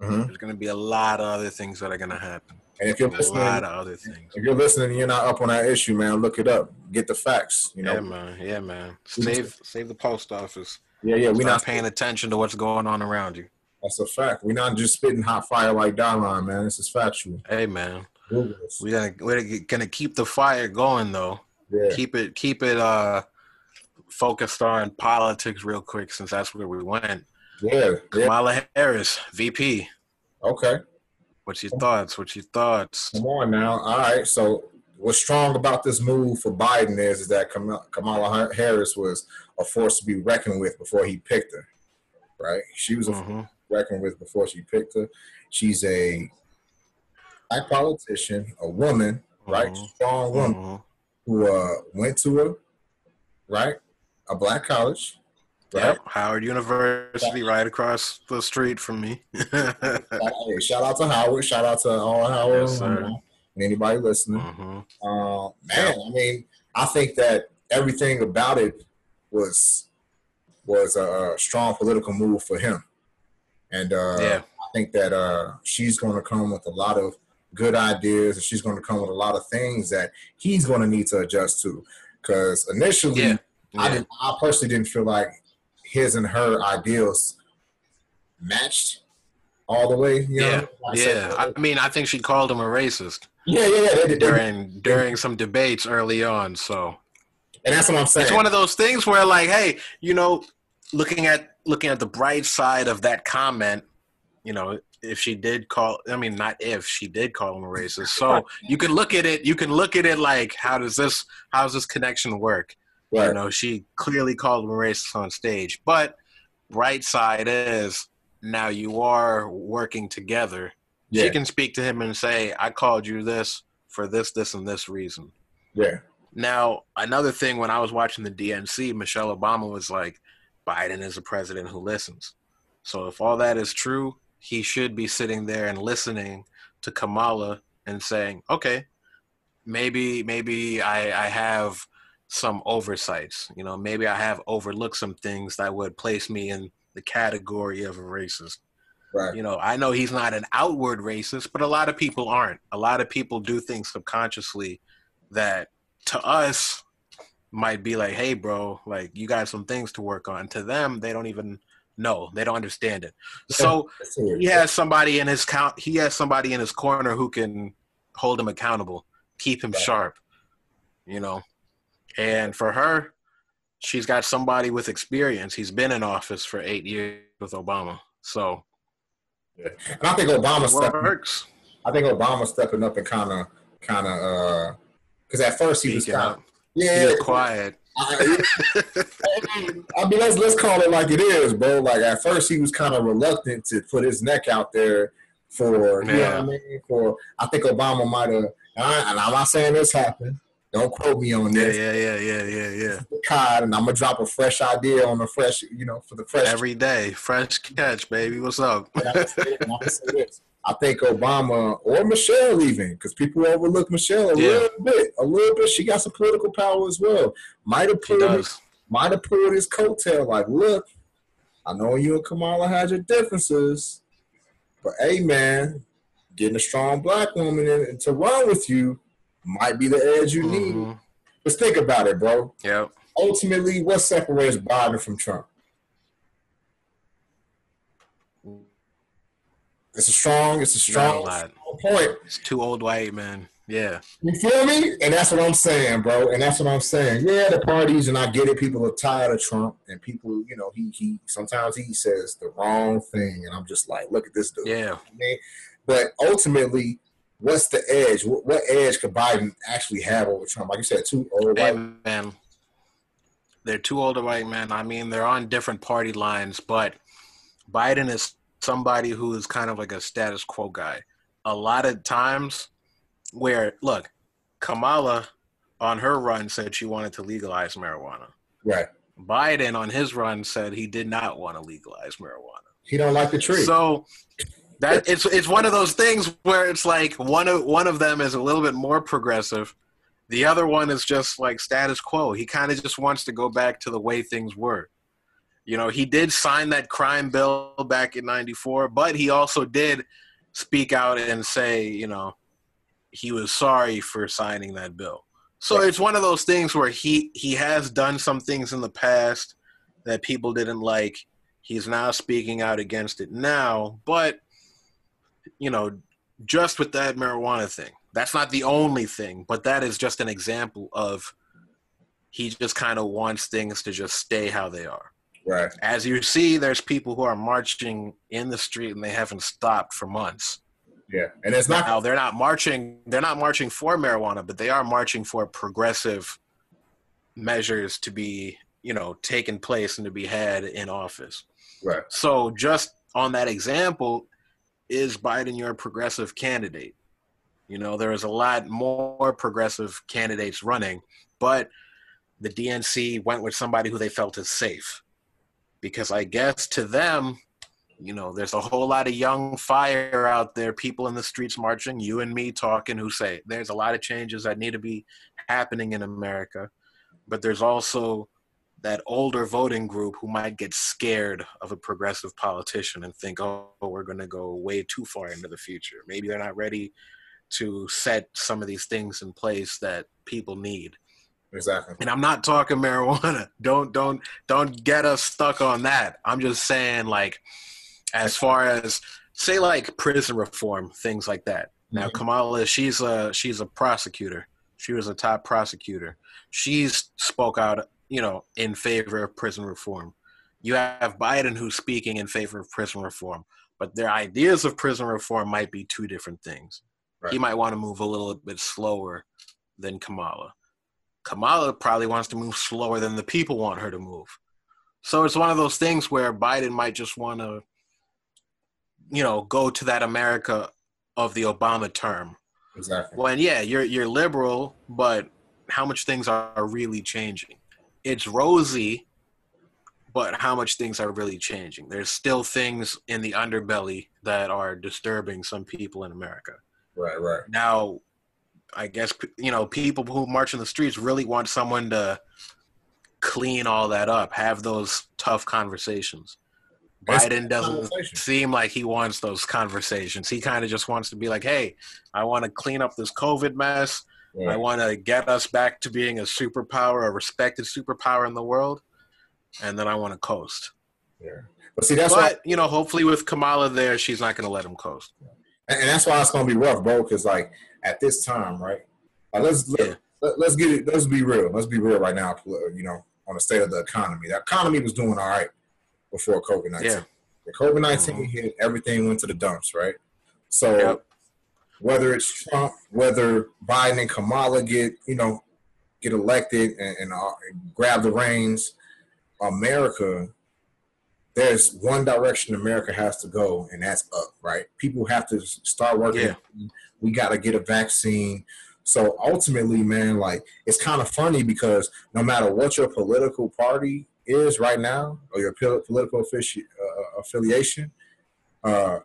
Mhm. there's going to be a lot of other things that are going to happen. And if you're listening, A listening, lot of other things. if you're listening you're not up on that issue, man, look it up. Get the facts. You know. Yeah, man. Yeah, man. Save save the post office. Yeah, yeah. We're We're not not paying attention to what's going on around you. That's a fact. We're not just spitting hot fire like Dylon, man. This is factual. Hey, man. We're gonna we're gonna keep the fire going though. Yeah. Keep it keep it uh focused on politics real quick since that's where we went. Yeah. Yeah. Kamala Harris, VP. Okay. What's your thoughts? What's your thoughts? Come on now. All right. So what's strong about this move for Biden is, is that Kamala Harris was a force to be reckoned with before he picked her. Right? She was a force Mhm. to be reckoned with before she picked her. She's a black politician, a woman, right? Mhm. Strong woman Mhm. Who uh, went to a right a black college. Right? Yep, Howard University, right across the street from me. Hey, shout out to Howard. Shout out to all Howard Yes, sir. and anybody listening. Mhm. Uh, man, I mean, I think that everything about it was was a, strong political move for him, and uh, Yeah, I think that uh, she's going to come with a lot of good ideas, and she's going to come with a lot of things that he's going to need to adjust to. Because initially, Yeah. I didn't, I personally didn't feel like his and her ideals matched all the way. You yeah, know? Like, so- yeah. I mean, I think she called him a racist yeah, yeah, yeah. They, they, during during some debates early on. So and that's what I'm saying. it's one of those things where, like, hey, you know, looking at looking at the bright side of that comment, you know, if she did call, I mean, not if she did call him a racist. So you can look at it. You can look at it like, how does this how does this connection work? right. You know, she clearly called him a racist on stage. But right side is now you are working together. yeah, She can speak to him and say, I called you this for this, this, and this reason. yeah, Now, another thing when I was watching the DNC, Michelle Obama was like, Biden is a president who listens. So if all that is true, he should be sitting there and listening to Kamala and saying, okay, maybe maybe I, I have some oversights. You know, maybe I have overlooked some things that would place me in the category of a racist. right. You know, I know he's not an outward racist, but a lot of people aren't. A lot of people do things subconsciously that to us might be like, hey, bro, like you got some things to work on. To them, they don't even No, they don't understand it. So he has somebody in his count. He has somebody in his corner who can hold him accountable, keep him sharp. You know, and for her, she's got somebody with experience. He's been in office for eight years with Obama, so. Yeah. And I think Obama works. I think Obama stepping up and kind of, kind of, because uh, at first he was kind of, yeah, he was quiet. I, I mean, let's let's call it like it is, bro. Like at first, he was kind of reluctant to put his neck out there for yeah. you know what I mean. For I think Obama might have, and, I'm not saying this happened. Don't quote me on this. Yeah, yeah, yeah, yeah, yeah, yeah. God, and I'm gonna drop a fresh idea on the fresh, you know, for the fresh every day. Fresh catch, baby. What's up? I think Obama or Michelle even, because people overlook Michelle a yeah. little bit, a little bit. She got some political power as well. Might have pulled, might have pulled his coattail. Like, look, I know you and Kamala had your differences, but hey, man, getting a strong black woman in, to run with you might be the edge you mm-hmm. need. Let's think about it, bro. Yeah. Ultimately, what separates Biden from Trump? It's a strong, it's a strong, strong point. It's two old white men. Yeah. You feel me? And that's what I'm saying, bro. And that's what I'm saying. Yeah, the parties, and I get it. People are tired of Trump, and people, you know, he he sometimes he says the wrong thing, and I'm just like, look at this dude. Yeah. But ultimately, what's the edge? What, what, edge could Biden actually have over Trump? Like you said, two old hey, white men. They're two older white men. I mean, they're on different party lines, but Biden is somebody who is kind of like a status quo guy. A lot of times, where look, Kamala on her run said she wanted to legalize marijuana. Right. Biden on his run said he did not want to legalize marijuana. He don't like the tree. So that it's it's one of those things where it's like one of one of them is a little bit more progressive. The other one is just like status quo. He kind of just wants to go back to the way things were. You know, he did sign that crime bill back in 94, but he also did speak out and say, you know, he was sorry for signing that bill. So it's one of those things where he he has done some things in the past that people didn't like. He's now speaking out against it now, but you know, just with that marijuana thing. That's not the only thing, but that is just an example of he just kind of wants things to just stay how they are. Right. As you see, there's people who are marching in the street and they haven't stopped for months. Yeah, and it's not now they're not marching. They're not marching for marijuana, but they are marching for progressive measures to be, you know, taken place and to be had in office. Right. So just on that example, is Biden your progressive candidate? You know, there is a lot more progressive candidates running, but the DNC went with somebody who they felt is safe because I guess to them, you know, there's a whole lot of young fire out there, people in the streets marching, you and me talking, who say there's a lot of changes that need to be happening in America. But there's also that older voting group who might get scared of a progressive politician and think, oh, we're going to go way too far into the future. Maybe they're not ready to set some of these things in place that people need. Exactly. And I'm not talking marijuana. Don't don't don't get us stuck on that. I'm just saying like as far as say like prison reform, things like that. Now mm-hmm. Kamala, she's a she's a prosecutor. She was a top prosecutor. She's spoke out, you know, in favor of prison reform. You have Biden who's speaking in favor of prison reform, but their ideas of prison reform might be two different things. Right. He might want to move a little bit slower than Kamala. Kamala probably wants to move slower than the people want her to move. So it's one of those things where Biden might just want to, you know, go to that America of the Obama term. Exactly. When yeah, you're you're liberal, but how much things are really changing? It's rosy, but how much things are really changing? There's still things in the underbelly that are disturbing some people in America. Right, right. Now, I guess you know people who march in the streets really want someone to clean all that up, have those tough conversations. Biden doesn't seem like he wants those conversations. He kind of just wants to be like, "Hey, I want to clean up this COVID mess. Yeah. I want to get us back to being a superpower, a respected superpower in the world, and then I want to coast." Yeah, but see, that's but why you know, hopefully with Kamala there, she's not going to let him coast. and, that's why it's gonna be rough, bro. Because like at this time, right? Like, let's let, let's get it. Let's be real. Let's be real right now. You know, on the state of the economy. The economy was doing all right before COVID nineteen. Yeah. The COVID 19 Mhm. hit, everything went to the dumps, right? So Yep. whether it's Trump, whether Biden and Kamala get, you know, get elected and, and, uh, grab the reins, America, there's one direction America has to go, and that's up, right? People have to start working. Yeah. We got to get a vaccine. So ultimately, man, like it's kind of funny because no matter what your political party is right now or your political offici- uh, affiliation, uh,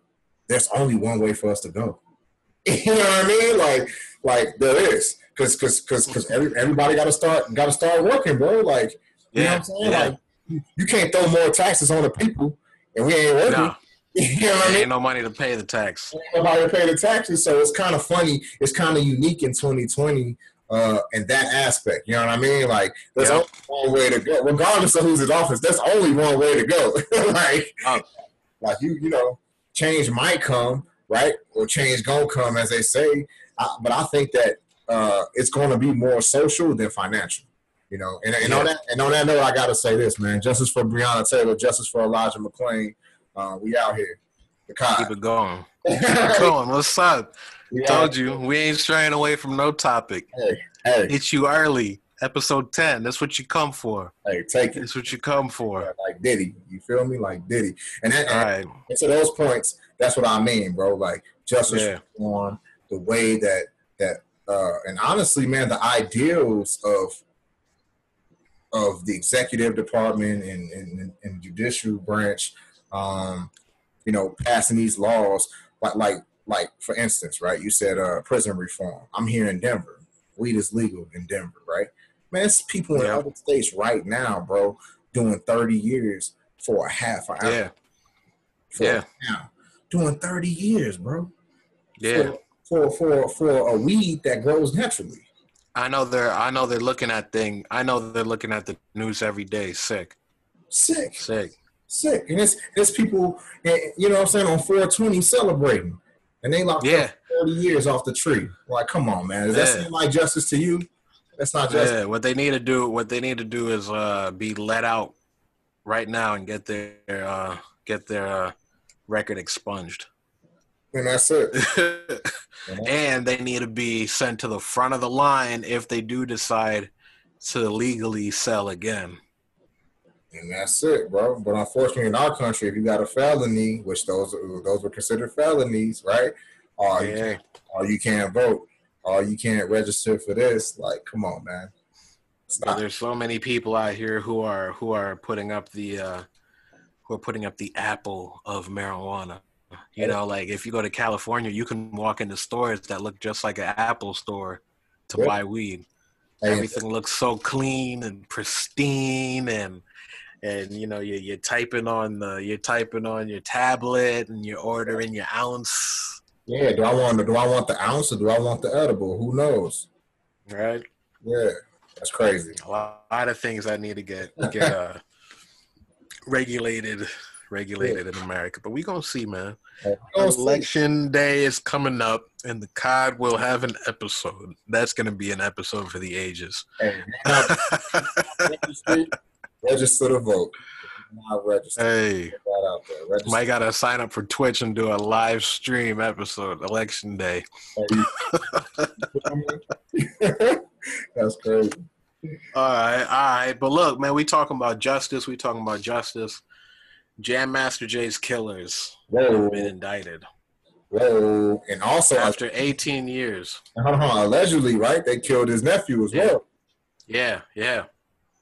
there's only one way for us to go. you know what I mean? Like, like there is, because because because because every, everybody got to start got to start working, bro. Like, you know what I'm saying? yeah. Like, you- you can't throw more taxes on the people, and we ain't working. No, You know what I mean? ain't no money to pay the tax. nobody to pay the taxes. So it's kind of funny. It's kind of unique in 2020 uh, in that aspect. You know what I mean? Like there's Yeah. only one way to go, regardless of who's in office. There's only one way to go. like, Oh. like you, you know, change might come, right? Or change gonna come, as they say. I, but I think that uh, it's going to be more social than financial. You know, and, and on that and on that note, I got to say this, man. Justice for Breonna Taylor, justice for Elijah McClain. Uh, we out here. The Keep it going. Keep it going. What's up? We out Told you we ain't straying away from no topic. Hey, hey, It's you early. Episode ten. That's what you come for. hey, take it. That's what you come for. Like Diddy. You feel me? Like Diddy. And, that, All and, right. and to those points, that's what I mean, bro. Like justice Yeah. reform, the way that that uh and honestly, man, the ideals of of the executive department and, and, and judicial branch, um, you know, passing these laws, like like like for instance, right? You said uh prison reform. I'm here in Denver. Weed is legal in Denver, right? Man, it's people in Yeah. other states right now, bro, doing 30 years for a half an hour. Yeah. For Yeah. now. Doing 30 years, bro. Yeah. For, for for a weed that grows naturally. I know they're. I know they're looking at thing. I know they're looking at the news every day. Sick. Sick. Sick. Sick. And it's it's people eh, you know what I'm saying on 420 celebrating. And they locked Yeah. up 30 years off the tree. Like, come on, man. Does that seem like justice to you? That's not justice. Yeah. What they need to do. What they need to do is uh, be let out right now and get their uh, get their uh, record expunged. And that's it. and they need to be sent to the front of the line if they do decide to legally sell again. And that's it, bro. But unfortunately, in our country, if you got a felony, which those those were considered felonies, right? Or you, Yeah. or you can't vote, or you can't register for this. Like, come on, man. Stop. there's so many people out here who are who are putting up the uh, who are putting up the apple of marijuana. You know, like if you go to California, you can walk into stores that look just like an Apple store to Yeah. buy weed. Everything looks so clean and pristine, and and you know you you're typing on the you're typing on your tablet and you're ordering your ounce, yeah. Do I want the do I want the ounce or do I want the edible? Who knows? right? Yeah, that's crazy. a lot, lot of things I need to get get uh, regulated regulated in America. But we gonna see, man. See. Election day is coming up, and the COD will have an episode. That's gonna be an episode for the ages. Hey, register, to vote. Not register. hey, Put that out there. Register. might gotta sign up for Twitch and do a live stream episode election day. That's crazy. All right, all right. But look, man, we talking about justice. We talking about justice. Jam Master Jay's killers Whoa, have been indicted whoa, and also after 18 years. hold on, allegedly, right? They killed his nephew as Yeah. well. Yeah, yeah.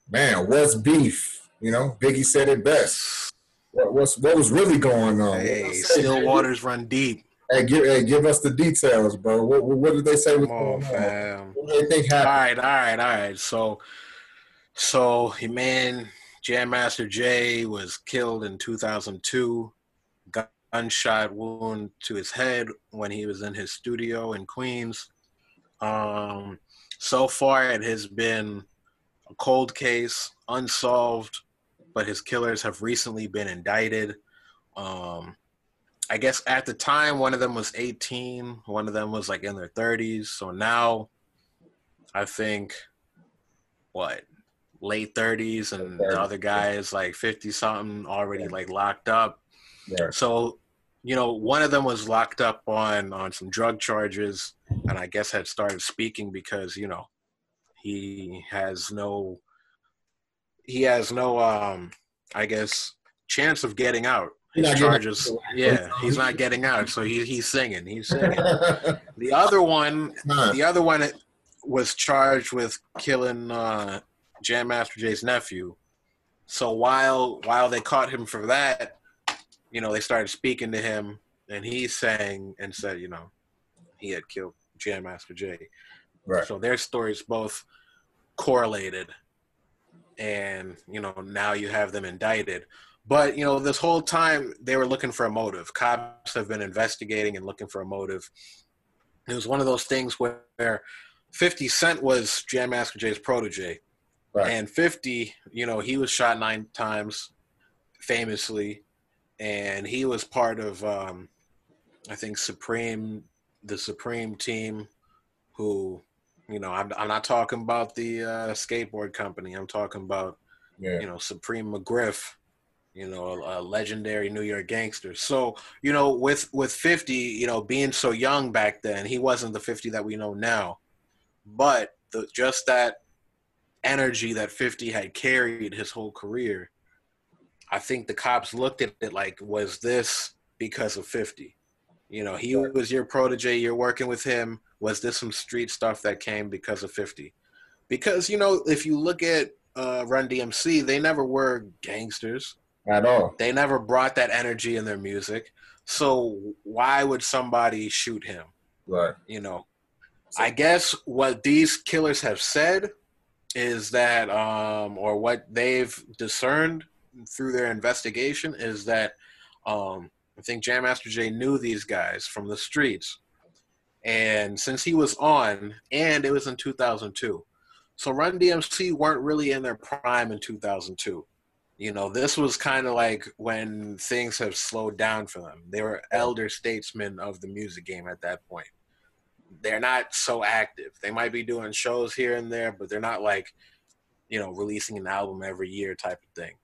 Man, what's beef? You know, Biggie said it best. What, what's what was really going on? Hey, was- still waters run deep. Hey, give, hey, give us the details, bro. What, what, what did they say was Come on, fam. What do they think All happened? right, all right, all right. So, so your man Jam Master Jay was killed in 2002. Gunshot wound to his head when he was in his studio in Queens. Um, so far, it has been cold case, unsolved. but his killers have recently been indicted. Um, I guess at the time, one of them was 18, one of them was like in their 30s. So now, I think, what, late 30s, and the other guy is like 50 something, already like locked up. Yeah. So, you know, one of them was locked up on on some drug charges, and I guess had started speaking because you know he has no he has no um I guess chance of getting out. His charges, yeah, he's not getting out, so he, he's singing. He's singing. the other one, the other one was charged with killing uh, Jam Master Jay's nephew. So while while they caught him for that, you know, they started speaking to him, and he sang and said, you know, he had killed Jam Master Jay. Right. So their stories both correlated, and you know now you have them indicted. But you know, this whole time they were looking for a motive. Cops have been investigating and looking for a motive. It was one of those things where 50 Cent was Jam Master Jay's protege. Right. And 50, you know, he was shot nine times famously. And he was part of, um, I think, Supreme, the Supreme team, who, you know, I'm, I'm not talking about the uh, skateboard company. I'm talking about, yeah. you know, Supreme McGriff you know, a, a, legendary New York gangster. So, you know, with with 50, you know, being so young back then, he wasn't the 50 that we know now. But the just that energy that 50 had carried his whole career, I think the cops looked at it like, was this because of 50? You know, he was your protege, you're working with him. Was this some street stuff that came because of 50? Because, you know, if you look at uh, Run DMC, they never were gangsters at all. They never brought that energy in their music. So why would somebody shoot him? Right. You know, I guess what these killers have said is that, um, or what they've discerned through their investigation is that um, I think Jam Master Jay knew these guys from the streets. And since he was on, and it was in 2002. So Run DMC weren't really in their prime in 2002. You know, this was kind of like when things have slowed down for them. They were elder statesmen of the music game at that point. They're not so active. They might be doing shows here and there, but they're not like, you know, releasing an album every year type of thing.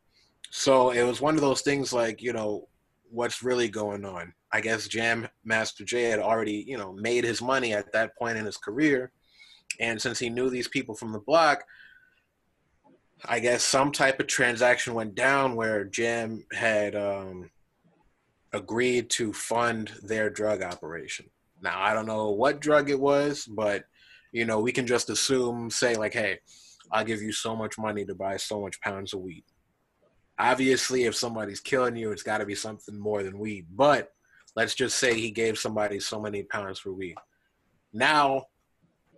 So it was one of those things like, you know, what's really going on? I guess Jam Master Jay had already, you know, made his money at that point in his career. And since he knew these people from the block, I guess some type of transaction went down where Jam had um, agreed to fund their drug operation. Now I don't know what drug it was, but you know we can just assume, say like, hey, I'll give you so much money to buy so much pounds of weed. Obviously, if somebody's killing you, it's got to be something more than weed. But let's just say he gave somebody so many pounds for weed. Now,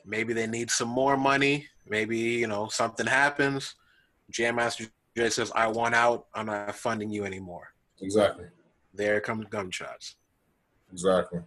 maybe they need some more money. Maybe you know something happens Jam Master Jay says, I want out. I'm not funding you anymore. Exactly. There comes gunshots. Exactly.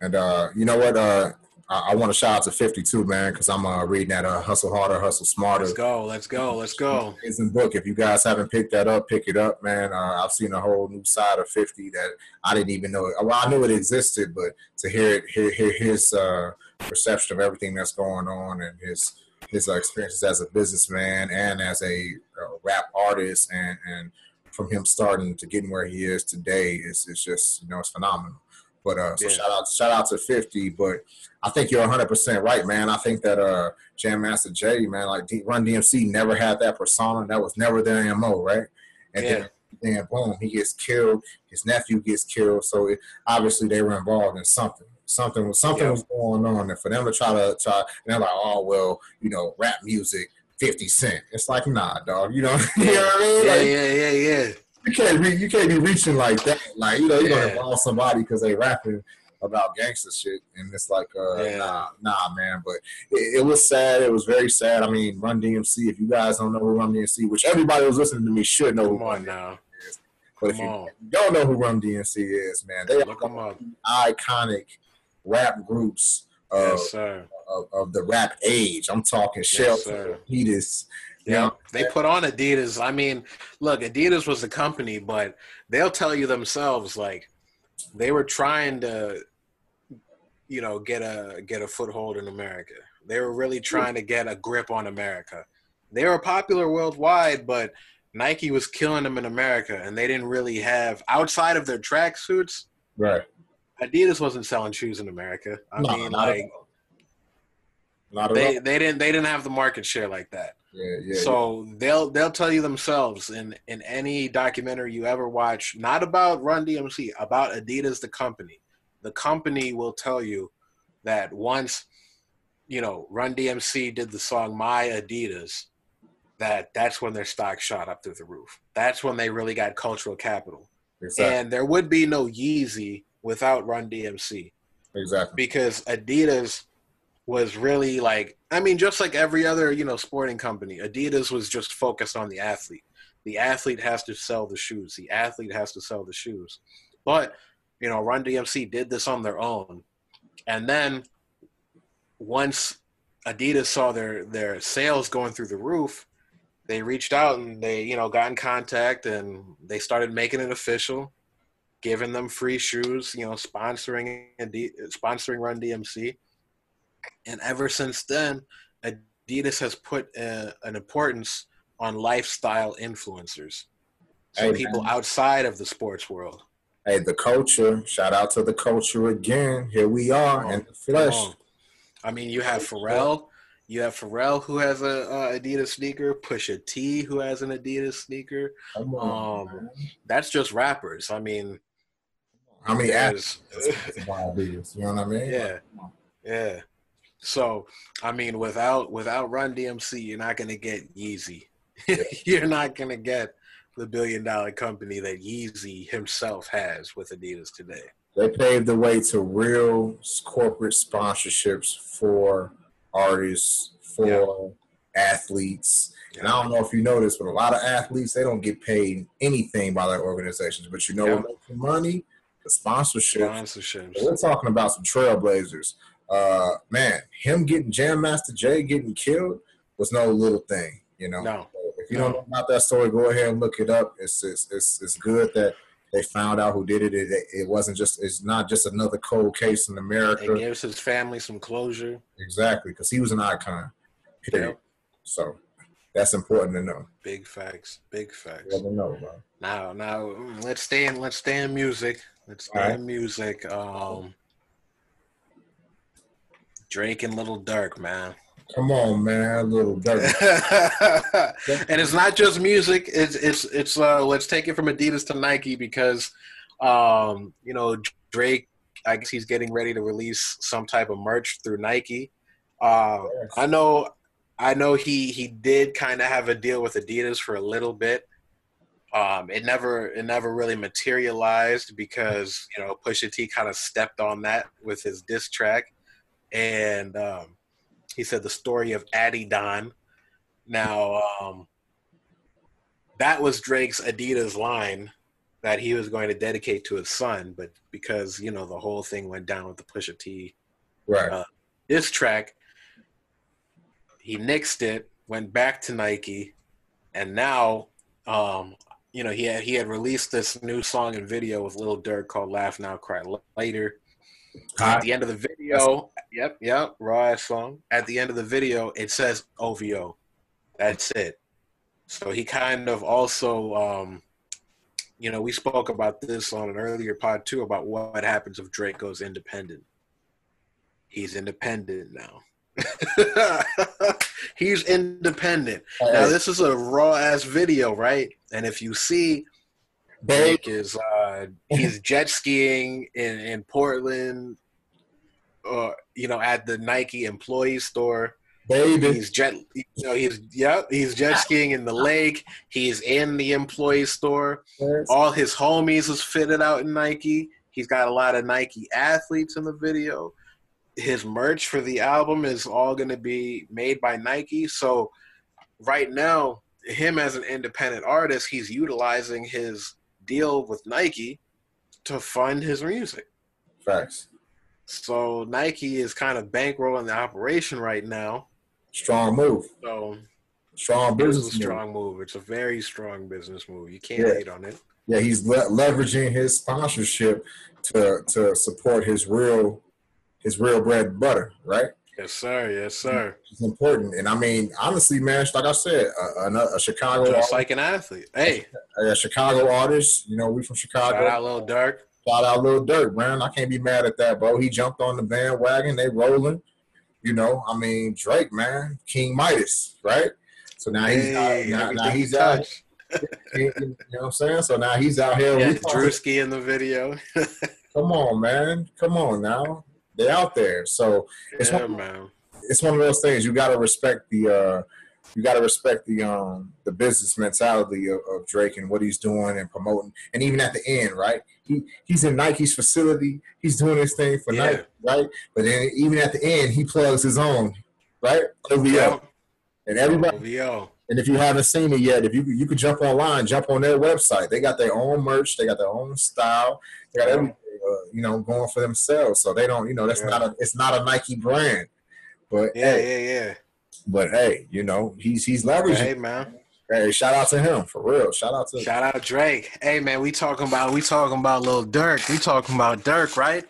And uh, you know what? Uh, I, I want to shout out to 52, man, because I'm uh, reading that uh, Hustle Harder, Hustle Smarter. Let's go. Let's go. Let's go. Amazing book. If you guys haven't picked that up, pick it up, man. Uh, I've seen a whole new side of 50 that I didn't even know. Well, I knew it existed, but to hear it, hear, hear his uh, perception of everything that's going on and his – his uh, experiences as a businessman and as a, rap artist, and and from him starting to getting where he is today is is just you know it's phenomenal. But uh, so yeah. shout out shout out to Fifty. But I think you're 100 percent right, man. I think that uh, Jam Master Jay, man, like D- Run DMC never had that persona. That was never their mo, right? And yeah. then then boom, he gets killed. His nephew gets killed. So it, obviously they were involved in something something was something yeah. was going on, and for them to try to try, and they're like, oh well, you know, rap music, Fifty Cent. It's like, nah, dog. You know, you know what I mean? Yeah, like, yeah, yeah, yeah. You can't re- you can't be reaching like that. Like you know, you're yeah. gonna involve somebody because they rapping about gangster shit, and it's like, uh, yeah. nah, nah, man. But it, it, was sad. It was very sad. I mean, Run DMC. If you guys don't know who Run DMC, which everybody who's listening to me should know. Come who on now. Is. But Come if you on. don't know who Run DMC is, man, they Look are iconic rap groups of, yes, of, of, the rap age. I'm talking Shell, Yeah, they put on Adidas. I mean, look, Adidas was the company, but they'll tell you themselves like they were trying to, you know, get a get a foothold in America. They were really hmm. trying to get a grip on America. They were popular worldwide, but Nike was killing them in America, and they didn't really have outside of their tracksuits. Right. Adidas wasn't selling shoes in America. I no, mean, like, not they all. they didn't they didn't have the market share like that. Yeah, yeah. So yeah. they'll they'll tell you themselves in in any documentary you ever watch, not about Run DMC, about Adidas the company. The company will tell you that once you know Run DMC did the song My Adidas, that that's when their stock shot up through the roof. That's when they really got cultural capital. Exactly. And there would be no Yeezy without Run DMC. Exactly. Because Adidas was really like I mean, just like every other, you know, sporting company, Adidas was just focused on the athlete. The athlete has to sell the shoes. The athlete has to sell the shoes. But, you know, Run DMC did this on their own. And then once Adidas saw their their sales going through the roof, they reached out and they, you know, got in contact and they started making it official giving them free shoes, you know, sponsoring sponsoring Run DMC. And ever since then, Adidas has put uh, an importance on lifestyle influencers. So hey, people man. outside of the sports world. Hey, the culture. Shout out to the culture again. Here we are in the flesh. I mean, you have Pharrell. You have Pharrell who has a, a Adidas sneaker. Pusha T who has an Adidas sneaker. On, um, that's just rappers. I mean, how many apps? You know what I mean? Yeah, yeah. So, I mean, without without Run DMC, you're not gonna get Yeezy. you're not gonna get the billion dollar company that Yeezy himself has with Adidas today. They paved the way to real corporate sponsorships for artists, for yeah. athletes. And I don't know if you know this, but a lot of athletes they don't get paid anything by their organizations. But you know yeah. what makes money? the sponsorships. Sponsorships. We're talking about some trailblazers. Uh, man, him getting Jam Master Jay getting killed was no little thing. You know, no. if you no. don't know about that story, go ahead and look it up. It's it's it's, it's good that they found out who did it. it. It wasn't just it's not just another cold case in America. It gives his family some closure. Exactly, because he was an icon. Period. Yep. So that's important to know. Big facts. Big facts. You never know, bro. Now, now let's stay in. Let's stay in music. Let's stay right. in music. Um, Drake and Lil Durk, man. Come on, man, Lil Durk. and it's not just music. It's it's it's. Uh, let's take it from Adidas to Nike because, um, you know, Drake. I guess he's getting ready to release some type of merch through Nike. Uh, yes. I know I know he he did kind of have a deal with Adidas for a little bit. Um, it never it never really materialized because you know Pusha T kind of stepped on that with his diss track, and um, he said the story of Adidon. Now um, that was Drake's Adidas line that he was going to dedicate to his son, but because you know the whole thing went down with the Pusha T right. uh, diss track, he nixed it, went back to Nike, and now, um, you know, he had he had released this new song and video with Lil Durk called "Laugh Now, Cry Later." At the end of the video, yep, yep, raw ass song. At the end of the video, it says OVO. That's it. So he kind of also, um, you know, we spoke about this on an earlier pod too about what happens if Drake goes independent. He's independent now. He's independent. Now this is a raw ass video, right? And if you see Drake is uh he's jet skiing in, in Portland uh you know at the Nike employee store. Baby. He's jet you know he's yeah, he's jet skiing in the lake. He's in the employee store. Yes. All his homies is fitted out in Nike. He's got a lot of Nike athletes in the video his merch for the album is all going to be made by Nike. So right now, him as an independent artist, he's utilizing his deal with Nike to fund his music. Facts. So Nike is kind of bankrolling the operation right now. Strong move. So strong business. It's a strong move. move. It's a very strong business move. You can't yeah. hate on it. Yeah, he's le- leveraging his sponsorship to to support his real his real bread and butter, right? Yes, sir. Yes, sir. It's important, and I mean, honestly, man, like I said, a, a, a Chicago, just artist, like an athlete. Hey, a, a, Chicago artist. You know, we from Chicago. Shout out, Lil Durk. Shout out, Lil Durk, man. I can't be mad at that, bro. He jumped on the bandwagon. They rolling. You know, I mean, Drake, man, King Midas, right? So now he's out, now, now he's out. you know what I'm saying? So now he's out here. Yeah, Drewski in the video. come on, man. Come on now. They're out there. So it's yeah, one, man. It's one of those things. You gotta respect the uh you gotta respect the um the business mentality of, of, Drake and what he's doing and promoting. And even at the end, right? He he's in Nike's facility, he's doing his thing for yeah. Nike, right? But then even at the end, he plugs his own, right? OVO. And everybody OVO. And if you haven't seen it yet, if you you could jump online, jump on their website. They got their own merch. They got their own style. They got Uh, you know, going for themselves. So they don't, you know, that's yeah. not a it's not a Nike brand. But yeah, hey, yeah, yeah. But hey, you know, he's he's leveraging. Hey, man. Hey, shout out to him for real. Shout out to shout out Drake. Hey, man, we talking about we talking about Lil Durk. We talking about Durk, right?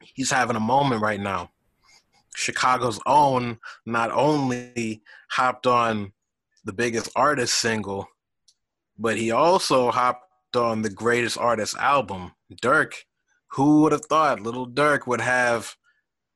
He's having a moment right now. Chicago's own not only hopped on the biggest artist single, but he also hopped on the greatest artist album. Durk, who would have thought Lil Durk would have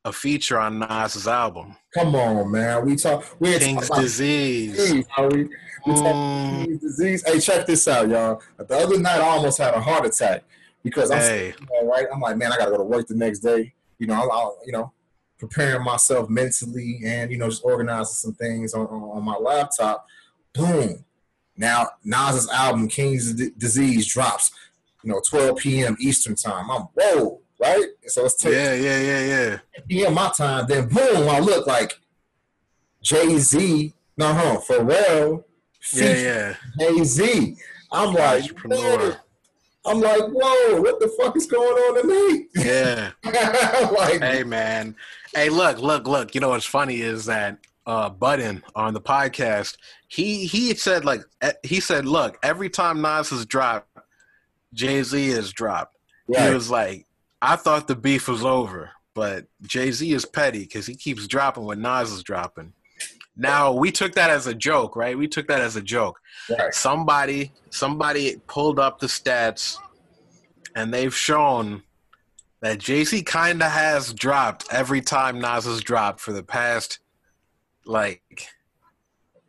a feature on Nas's album? Come on, man. We talk. We King's Disease. Disease we, we mm. King's Disease. Hey, check this out, y'all. The other night, I almost had a heart attack because I'm hey. right. I'm like, man, I gotta go to work the next day. You know, I'll, you know, preparing myself mentally and you know just organizing some things on, on, on my laptop. Boom. Now Nas's album King's D- Disease drops, you know, 12 p.m. Eastern time. I'm whoa, right? So it's 10 yeah, yeah, yeah, yeah. p.m. my time. Then boom, I look like Jay Z. No, huh? Pharrell. Yeah, yeah. Jay Z. I'm like, I'm like, whoa, what the fuck is going on tonight? Yeah. like, hey, man. Hey, look, look, look. You know what's funny is that uh, Budden on the podcast, he he said like he said, look, every time Nas has dropped, Jay Z has dropped. Right. He was like, I thought the beef was over, but Jay Z is petty because he keeps dropping when Nas is dropping. Now we took that as a joke, right? We took that as a joke. Right. Somebody somebody pulled up the stats and they've shown that Jay Z kind of has dropped every time Nas has dropped for the past like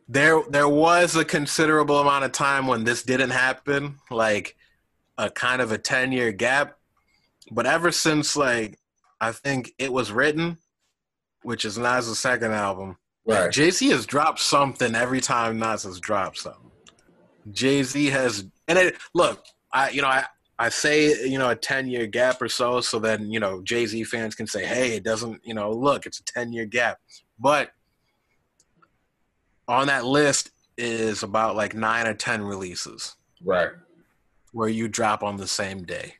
there there was a considerable amount of time when this didn't happen, like a kind of a 10 year gap. But ever since like I think it was written, which is Nas's second album, right. Jay Z has dropped something every time Nas has dropped something. Jay Z has, and it, look, I you know I I say you know a ten year gap or so, so then you know Jay Z fans can say, hey, it doesn't you know look, it's a ten year gap, but on that list is about like nine or ten releases, right, where you drop on the same day.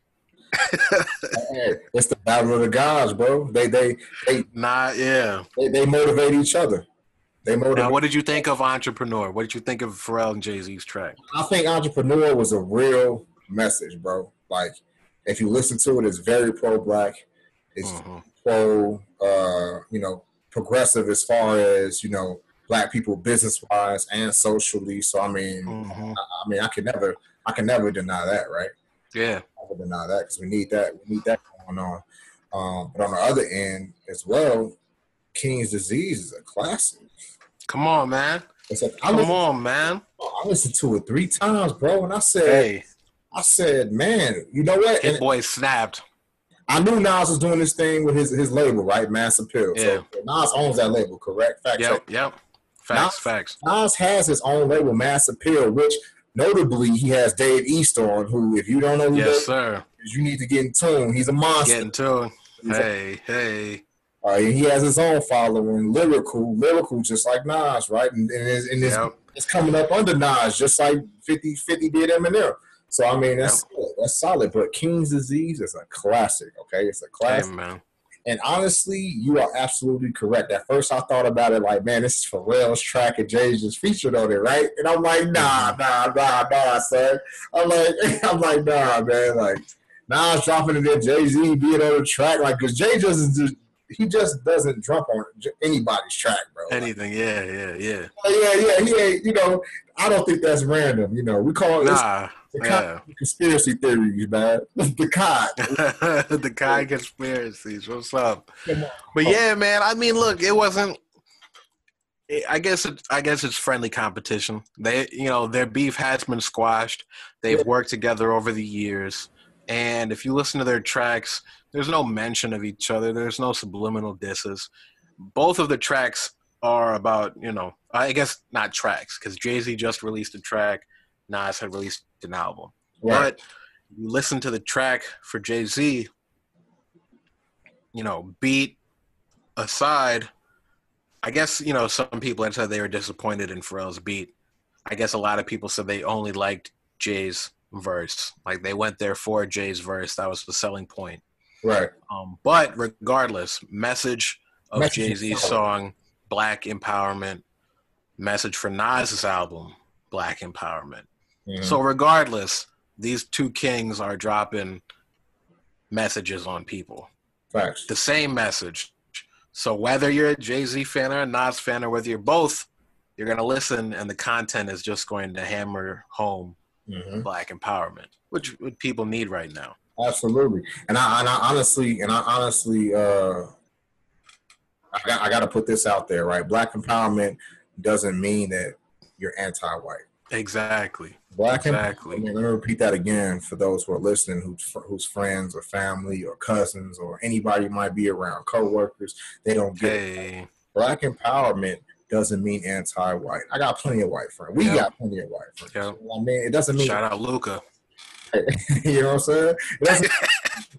it's the battle of the gods, bro. They they they not yeah. They, they motivate each other. They motivate. Now, what did you think of Entrepreneur? What did you think of Pharrell and Jay Z's track? I think Entrepreneur was a real message, bro. Like, if you listen to it, it's very pro black. It's uh-huh. pro, uh, you know, progressive as far as you know, black people business wise and socially. So I mean, uh-huh. I, I, mean, I can never, I can never deny that, right? Yeah, I can deny that because we need that, we need that going on. Um, but on the other end as well, King's Disease is a classic. Come on, man. Like, Come on, man. I listened to it three times, bro, and I said, hey. I said, man, you know what? His boy snapped. I knew Nas was doing this thing with his, his label, right? Mass Appeal. Yeah. So Nas owns that label, correct? Facts. Yep, yep. Facts, Nas, facts. Nas has his own label, Mass Appeal, which notably he has Dave East on, who, if you don't know who yes, sir. you need to get in tune. He's a monster. Get in tune. He's hey, a, hey. Uh, he has his own following, lyrical, lyrical, just like Nas, right? And, and, it's, and it's, yep. it's coming up under Nas, just like 50, 50 did Eminem. So I mean, that's yep. that's solid. But King's Disease is a classic. Okay, it's a classic. Hey, man. And honestly, you are absolutely correct. At first, I thought about it like, man, this is Pharrell's track and Jay's just featured on it, right? And I'm like, nah, nah, nah, nah, son. I'm like, I'm like, nah, man. Like, Nas dropping it there, Jay Z being on the track, like, because Jay doesn't he just doesn't drop on anybody's track, bro. Anything, yeah, yeah, yeah. Yeah, yeah, he ain't. You know, I don't think that's random. You know, we call it nah, the yeah. conspiracy theories, man. the COD, the COD conspiracies. What's up? But yeah, man. I mean, look, it wasn't. I guess it, I guess it's friendly competition. They, you know, their beef has been squashed. They've yeah. worked together over the years, and if you listen to their tracks, there's no mention of each other. There's no subliminal disses. Both of the tracks are about, you know, I guess not tracks because Jay Z just released a track. Nas had released an album. Right. But you listen to the track for Jay Z, you know, beat aside, I guess, you know, some people had said they were disappointed in Pharrell's beat. I guess a lot of people said they only liked Jay's verse. Like they went there for Jay's verse. That was the selling point. Right. Um, but regardless, message of Jay Z's song "Black Empowerment," message for Nas's album "Black Empowerment." Mm-hmm. So regardless, these two kings are dropping messages on people. Facts. The same message. So whether you're a Jay Z fan or a Nas fan, or whether you're both, you're gonna listen, and the content is just going to hammer home mm-hmm. black empowerment, which, which people need right now. Absolutely, and I, and I honestly, and I honestly, uh, I got, I got to put this out there, right? Black empowerment doesn't mean that you're anti-white. Exactly. Black exactly. Empowerment, let me repeat that again for those who are listening, who's whose friends or family or cousins or anybody might be around, coworkers, they don't get hey. Black empowerment doesn't mean anti-white. I got plenty of white friends. We yep. got plenty of white friends. Yep. I mean, it doesn't mean shout out Luka. you know what I'm saying? It doesn't,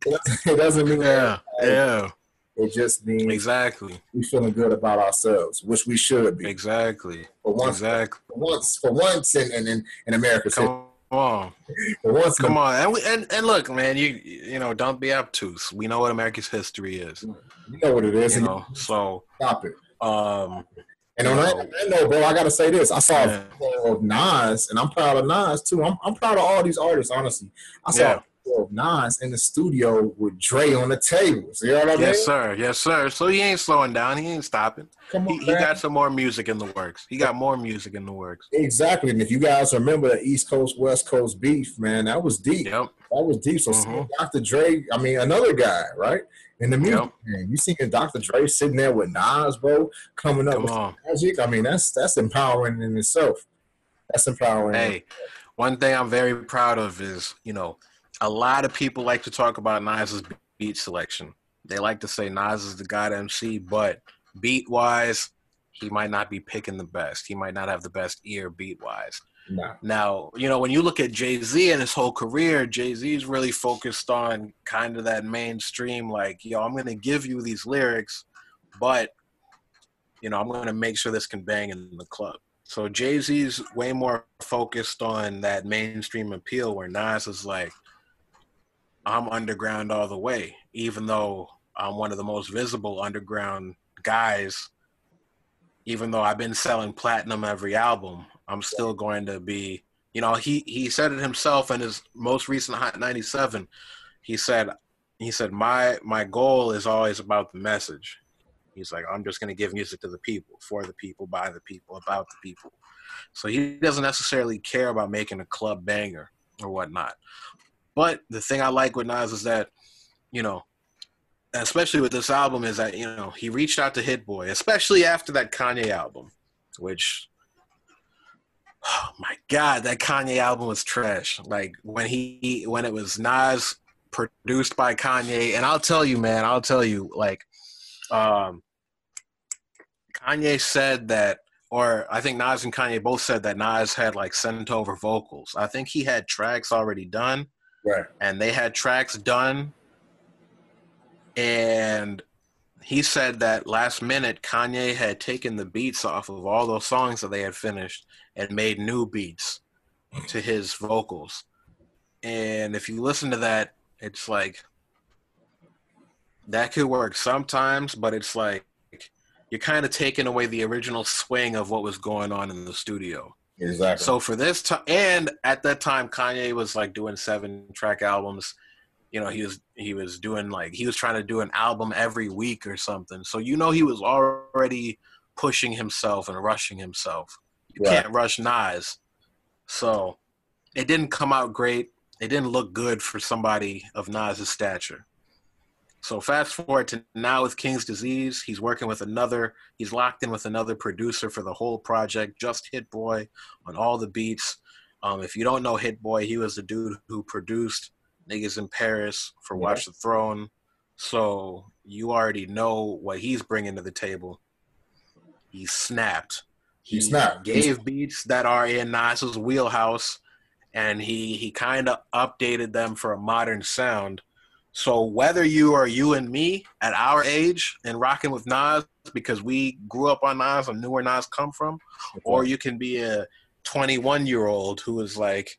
it doesn't mean yeah, yeah. It just means exactly we feeling good about ourselves, which we should be. Exactly. For once, exactly. For once, for once in in, in, in America. Come on. for once, come on, and, we, and and look, man, you you know, don't be obtuse. We know what America's history is. You know what it is. You know, so stop it. Um, and on that, note, bro, I gotta say this. I saw yeah. of Nas, and I'm proud of Nas too. I'm, I'm proud of all these artists, honestly. I saw yeah. of Nas in the studio with Dre on the tables. You know what I mean? Yes, sir. Yes, sir. So he ain't slowing down. He ain't stopping. Come on, he, he got some more music in the works. He got more music in the works. Exactly. And if you guys remember the East Coast West Coast beef, man, that was deep. Yep. That was deep. So mm-hmm. Dr. Dre, I mean, another guy, right? In the music yep. You seeing Dr. Dre sitting there with Nas, bro, coming up Come with on. magic. I mean, that's that's empowering in itself. That's empowering. Hey, one thing I'm very proud of is, you know, a lot of people like to talk about Nas's beat selection. They like to say Nas is the god MC, but beat wise, he might not be picking the best. He might not have the best ear beat wise. No. Now, you know, when you look at Jay Z and his whole career, Jay Z is really focused on kind of that mainstream, like, yo, I'm going to give you these lyrics, but, you know, I'm going to make sure this can bang in the club. So Jay Z's way more focused on that mainstream appeal, where Nas is like, I'm underground all the way, even though I'm one of the most visible underground guys. Even though I've been selling platinum every album, I'm still going to be, you know, he he said it himself in his most recent Hot 97. He said he said my my goal is always about the message. He's like I'm just going to give music to the people, for the people, by the people, about the people. So he doesn't necessarily care about making a club banger or whatnot. But the thing I like with Nas is that, you know, especially with this album, is that you know he reached out to Hit Boy, especially after that Kanye album, which oh my god, that Kanye album was trash. Like when he when it was Nas produced by Kanye, and I'll tell you, man, I'll tell you, like, um, Kanye said that, or I think Nas and Kanye both said that Nas had like sent over vocals. I think he had tracks already done, right? And they had tracks done, and he said that last minute Kanye had taken the beats off of all those songs that they had finished and made new beats to his vocals. And if you listen to that, it's like that could work sometimes, but it's like you're kind of taking away the original swing of what was going on in the studio. Exactly. So for this time, and at that time, Kanye was like doing seven track albums. You know, he was he was doing like he was trying to do an album every week or something. So you know, he was already pushing himself and rushing himself. You right. can't rush Nas. So it didn't come out great. It didn't look good for somebody of Nas's stature. So fast forward to now with King's Disease, he's working with another, he's locked in with another producer for the whole project, just Hit Boy on all the beats. Um, if you don't know Hit Boy, he was the dude who produced Niggas in Paris for yeah. Watch the Throne. So you already know what he's bringing to the table. He snapped. He, not. Gave beats that are in Nas's wheelhouse, and he he kind of updated them for a modern sound so whether you are you and me at our age and rocking with Nas because we grew up on Nas and knew where Nas come from, or you can be a 21 year old who is like,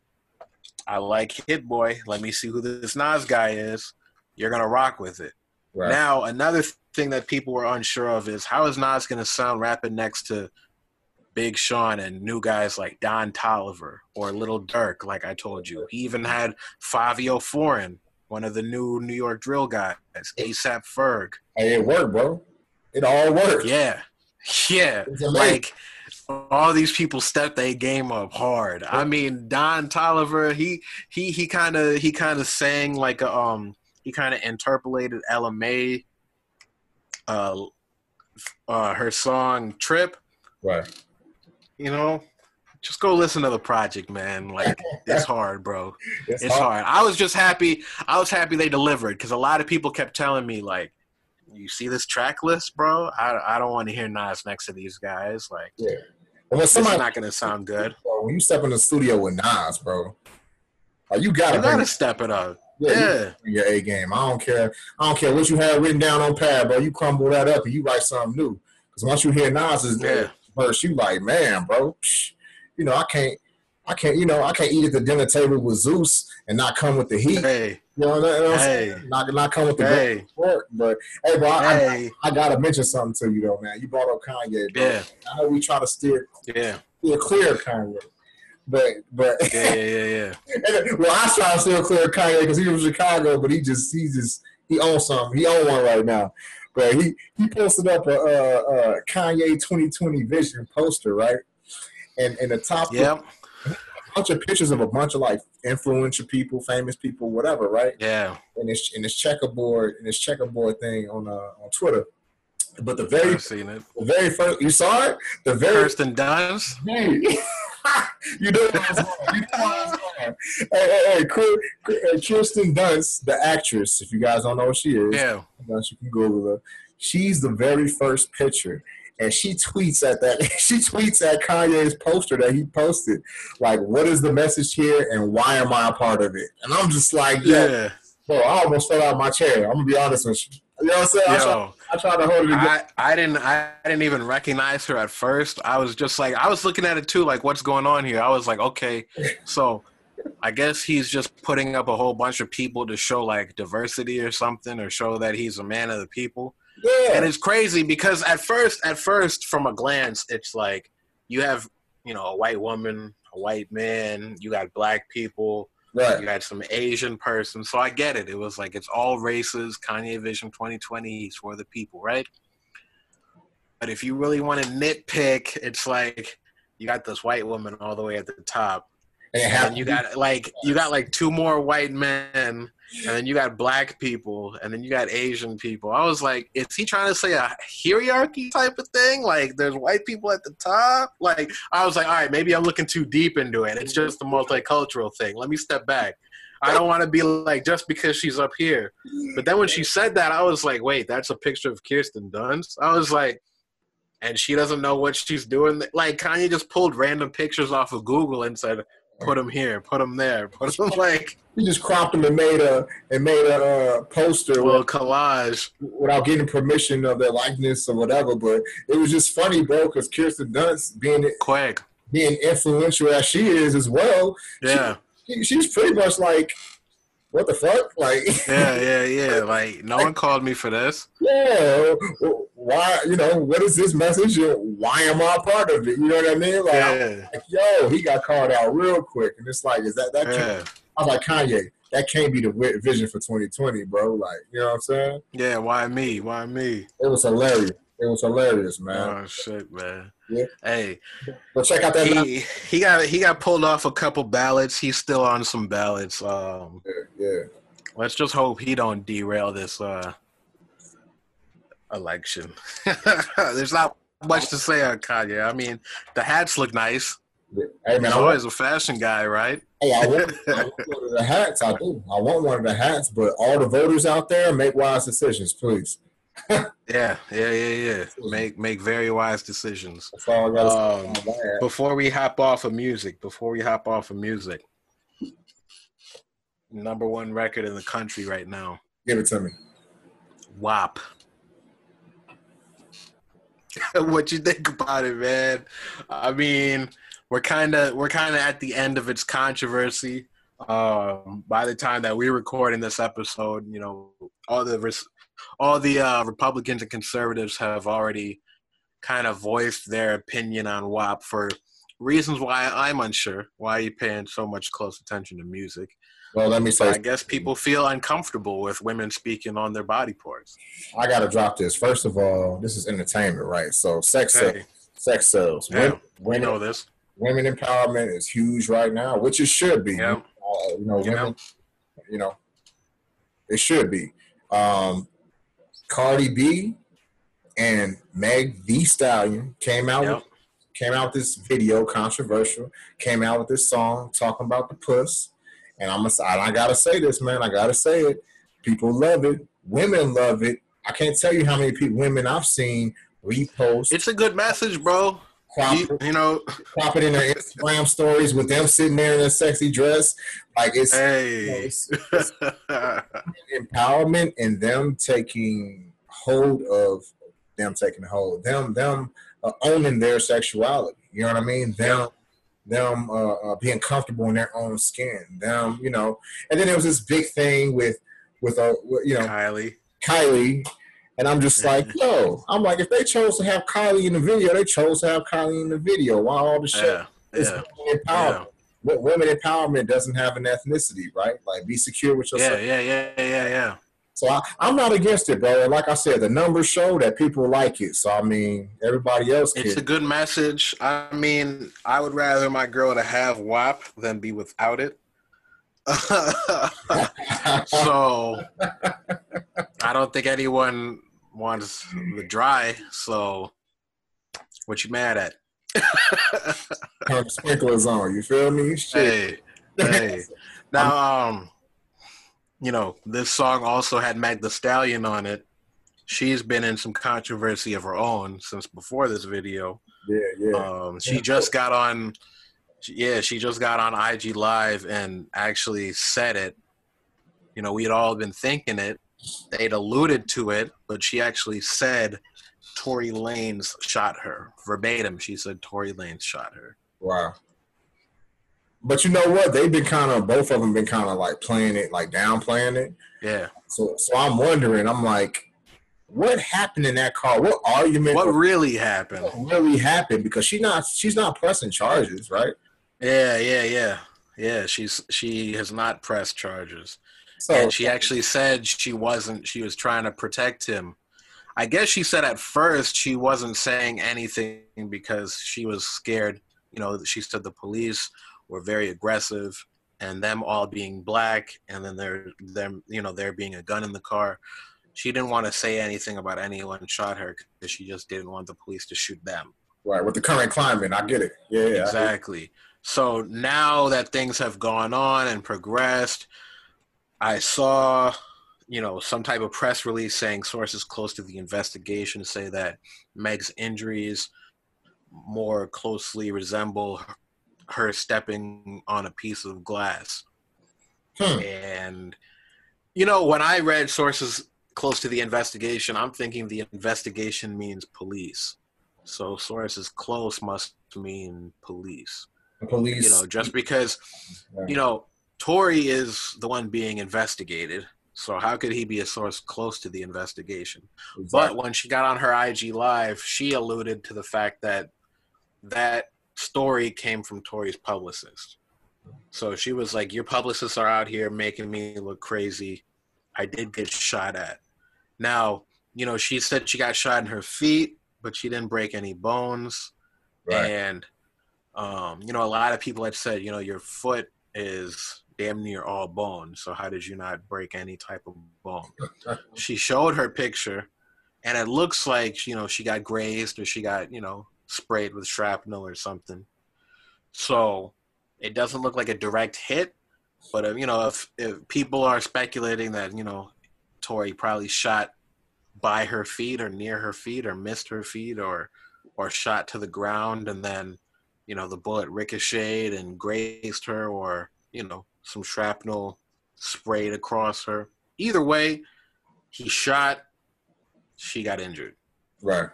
I like Hit Boy. Let me see who this Nas guy is. You're gonna rock with it. Right. Now another thing that people were unsure of is how is Nas gonna sound rapping next to Big Sean and new guys like Don Toliver or Lil Durk, like I told you. He even had Fivio Foreign one of the new New York drill guys, ASAP Ferg. Hey, it worked, bro. It all worked. Yeah. Yeah. Like all these people stepped their game up hard. I mean, Don Toliver, he he he kind of he kind of sang like a um he kind of interpolated Ella Mai uh uh her song Trip. Right. You know, just go listen to the project, man. Like it's hard, bro. It's, it's hard. hard. I was just happy. I was happy they delivered because a lot of people kept telling me like, "You see this track list, bro? I I don't want to hear Nas next to these guys. Like, yeah, well, somebody's not gonna sound good. Bro, when you step in the studio with Nas, bro, like, you gotta you gotta step it up. Yeah, yeah. your A game. I don't care. I don't care what you have written down on pad, bro. You crumble that up and you write something new. Because once you hear Nas's yeah. Verse, you like, man, bro. Psh, you know, I can't, I can't, you know, I can't eat at the dinner table with Zeus and not come with the heat. Hey. You know, what I'm hey. saying? Not, not come with the hey. But hey, bro, hey. I, I, I, gotta mention something to you though, man. You brought up Kanye. Bro. Yeah. I know we try to steer, yeah, steer clear of Kanye. But but yeah yeah yeah. yeah. well, I try to steer clear of Kanye because he was from Chicago, but he just he just he owns something. He owns one right now. But he he posted up a, a, a Kanye 2020 vision poster, right? and and the top yep. a bunch of pictures of a bunch of like influential people, famous people, whatever, right? Yeah. And it's in this checkerboard and this checkerboard thing on uh, on Twitter. But the very I've seen it. The very first you saw it? The very Kirsten Dunst. Hey, you know what I'm saying. Hey, hey, hey, uh, Kirsten Dunst, the actress, if you guys don't know who she is, yeah. you can Google her. She's the very first picture and she tweets at that she tweets at Kanye's poster that he posted, like, "What is the message here, and why am I a part of it?" And I'm just like, yeah, bro, I almost fell out of my chair. I'm gonna be honest with you. You know what I'm saying? Yo, I, tried to hold it. I, I didn't. I didn't even recognize her at first. I was just like, I was looking at it too, like, what's going on here? I was like, okay, so. I guess he's just putting up a whole bunch of people to show like diversity or something, or show that he's a man of the people. Yeah. And it's crazy because at first, at first, from a glance, it's like you have, you know, a white woman, a white man, you got black people, right. you had some Asian person. So I get it. It was like it's all races. Kanye Vision 2020 is for the people, right? But if you really want to nitpick, it's like you got this white woman all the way at the top. And, you got like you got like two more white men and then you got black people, and then you got Asian people. I was like, is he trying to say a hierarchy type of thing? Like, there's white people at the top. Like, I was like, all right, maybe I'm looking too deep into it. It's just a multicultural thing. Let me step back. I don't want to be like just because she's up here. But then when she said that, I was like, wait, that's a picture of Kirsten Dunst. I was like, and she doesn't know what she's doing. Like Kanye just pulled random pictures off of Google and said, put them here, put them there, put them like he just cropped them and made a and made a uh, poster, a little collage without getting permission of their likeness or whatever. But it was just funny, bro, because Kirsten Dunst being Quag. being influential as she is as well, yeah. she's pretty much like, what the fuck? Like, yeah, yeah, yeah. Like, no one called me for this. Yeah, why? You know, what is this message? Why am I part of it? You know what I mean? Like, yeah. like yo, he got called out real quick, and it's like, is that that? Yeah. I was like, Kanye, that can't be the vision for 2020, bro. Like, you know what I'm saying? Yeah. Why me? Why me? It was hilarious. It was hilarious, man. Oh shit, man. Yeah. Hey, but check out that. He, he got he got pulled off a couple ballots. He's still on some ballots. Um, yeah, yeah. Let's just hope he don't derail this uh, election. There's not much to say on Kanye. I mean, the hats look nice. Hey, man, He's always a fashion guy, right? Hey, I want, I want one of the hats. I do. I want one of the hats, but all the voters out there make wise decisions, please. Yeah, yeah, yeah, yeah. Make make very wise decisions. Um, before we hop off of music, before we hop off of music, number one record in the country right now. Give it to me. WAP. what you think about it, man? I mean, we're kind of we're kind of at the end of its controversy. Um, by the time that we're recording this episode, you know, all the all the uh, Republicans and conservatives have already kind of voiced their opinion on WAP for reasons why I'm unsure. Why are you paying so much close attention to music? Well, let me say. I guess people feel uncomfortable with women speaking on their body parts. I got to drop this. First of all, this is entertainment, right? So sex hey. Sex sells. Yeah, women, women, know this. Women empowerment is huge right now, which it should be. Yeah. Uh, you know, you women. Know. You know, it should be. Um, Cardi B and Meg the Stallion came out yep. with came out with this video, controversial, came out with this song talking about the puss. And I'm a, I gotta say this, man. I gotta say it. People love it. Women love it. I can't tell you how many people, women I've seen repost. It's a good message, bro. You, you, know, crop it in their Instagram stories with them sitting there in a sexy dress. Like it's, hey. you know, it's, it's empowerment and them taking hold of them taking hold, them them uh, owning their sexuality. You know what I mean? Them them uh, uh, being comfortable in their own skin. Them, you know. And then there was this big thing with with uh, you know Kylie. Kylie. And I'm just like, mm-hmm. yo, I'm like, if they chose to have Kylie in the video, they chose to have Kylie in the video. Why all the shit? Yeah, yeah, empowerment. Yeah. Women empowerment doesn't have an ethnicity, right? Like, be secure with yourself. Yeah, yeah, yeah, yeah, yeah. So I, am not against it, bro. And like I said, the numbers show that people like it. So I mean, everybody else. It's a good message. I mean, I would rather my girl to have WAP than be without it. so I don't think anyone wants the dry. So what you mad at? Turn sprinklers on. You feel me? Shit. Hey, hey. Now, um you know, this song also had Meg the Stallion on it. She's been in some controversy of her own since before this video. Yeah, yeah. Um, she yeah. just got on. Yeah, she just got on IG Live and actually said it. You know, we had all been thinking it. They'd alluded to it, but she actually said Tory Lanez shot her verbatim. She said Tory Lanez shot her. Wow. But you know what? They've been kind of both of them been kind of like playing it, like downplaying it. Yeah. So so I'm wondering. I'm like, what happened in that car? What argument? What really happened? What really happened? Because she's not she's not pressing charges, right? Yeah, yeah, yeah, yeah. She's she has not pressed charges, so, and she actually said she wasn't. She was trying to protect him. I guess she said at first she wasn't saying anything because she was scared. You know, she said the police were very aggressive and them all being black and then there them you know there being a gun in the car she didn't want to say anything about anyone shot her because she just didn't want the police to shoot them right with the current climate i get it yeah, yeah exactly so now that things have gone on and progressed i saw you know some type of press release saying sources close to the investigation say that meg's injuries more closely resemble her stepping on a piece of glass. Hmm. And you know, when I read sources close to the investigation, I'm thinking the investigation means police. So sources close must mean police. The police. You know, just because you know, Tory is the one being investigated. So how could he be a source close to the investigation? Exactly. But when she got on her IG live, she alluded to the fact that that story came from Tory's publicist. So she was like, "Your publicists are out here making me look crazy. I did get shot at." Now, you know, she said she got shot in her feet, but she didn't break any bones. Right. And um, you know, a lot of people had said, you know, your foot is damn near all bone. So how did you not break any type of bone? she showed her picture, and it looks like you know she got grazed or she got you know sprayed with shrapnel or something. So it doesn't look like a direct hit, but uh, you know if if people are speculating that you know Tory probably shot by her feet or near her feet or missed her feet or or shot to the ground and then you know the bullet ricocheted and grazed her or you know some shrapnel sprayed across her. Either way, he shot, she got injured. Right.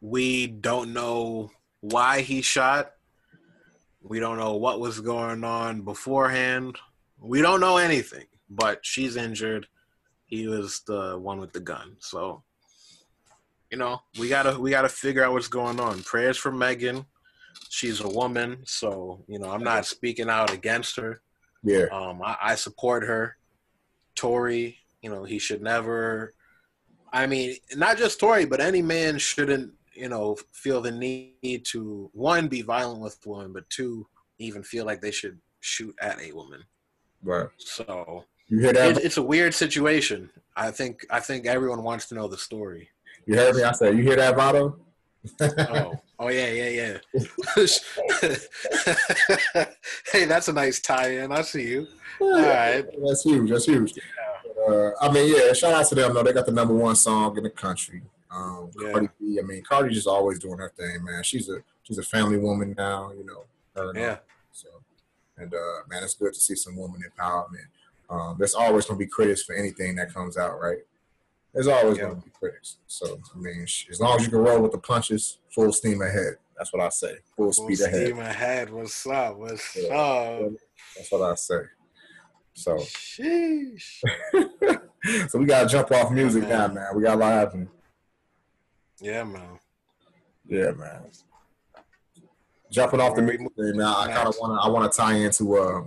We don't know why he shot. We don't know what was going on beforehand. We don't know anything, but she's injured. He was the one with the gun. So, you know, we gotta we gotta figure out what's going on. Prayers for Megan. She's a woman, so you know I'm not speaking out against her. Yeah. Um, I, I support her. Tory, you know, he should never. I mean, not just Tory, but any man shouldn't, you know, feel the need to one be violent with one, but two even feel like they should shoot at a woman. Right. So you hear that? It, it's a weird situation. I think I think everyone wants to know the story. You heard me? I said, you hear that, Vado? Oh, oh yeah, yeah, yeah. hey, that's a nice tie-in. I see you. All right, that's huge. That's huge. Yeah. Uh, I mean, yeah. Shout out to them. though. they got the number one song in the country. Um, yeah. Cardi B. I mean, Cardi just always doing her thing, man. She's a she's a family woman now. You know. yeah. So, and uh, man, it's good to see some woman empowerment. Um, there's always gonna be critics for anything that comes out, right? There's always yeah. going to be critics. So I mean, as long as you can roll with the punches, full steam ahead. That's what I say. Full, full speed ahead. Steam ahead. What's up? What's yeah. up? That's what I say. So. Sheesh. so we gotta jump off music yeah, man. now, man. We got a lot happening. Yeah, man. Yeah, man. Jumping off the music, man. I kind of want to. I want to tie into uh,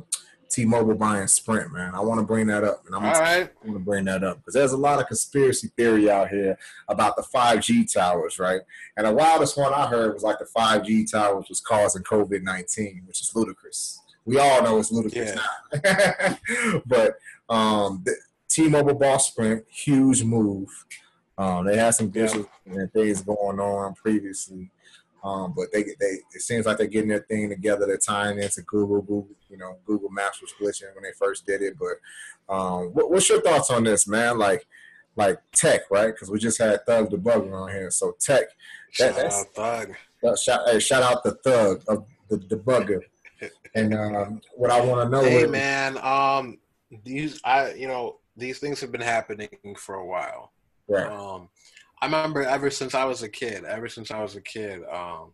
T-Mobile buying Sprint, man. I want to bring that up, and I'm right. Gonna bring that up because there's a lot of conspiracy theory out here about the 5G towers, right? And the wildest one I heard was like the 5G towers was causing COVID-19, which is ludicrous. We all know it's ludicrous yeah. now, but um, the T-Mobile bought Sprint, huge move. Um, they had some yeah. and things going on previously. Um, but they they it seems like they're getting their thing together. They're tying into Google. Google, you know, Google Maps was glitching when they first did it. But um, what, what's your thoughts on this, man? Like, like tech, right? Because we just had Thug the Bugger on here. So tech. That, shout out Thug. Uh, shout, hey, shout out the Thug of the, the Bugger. and um, what I want to know. Hey, is, man. Um, these I you know these things have been happening for a while. Right. Um, I remember ever since I was a kid, ever since I was a kid, um,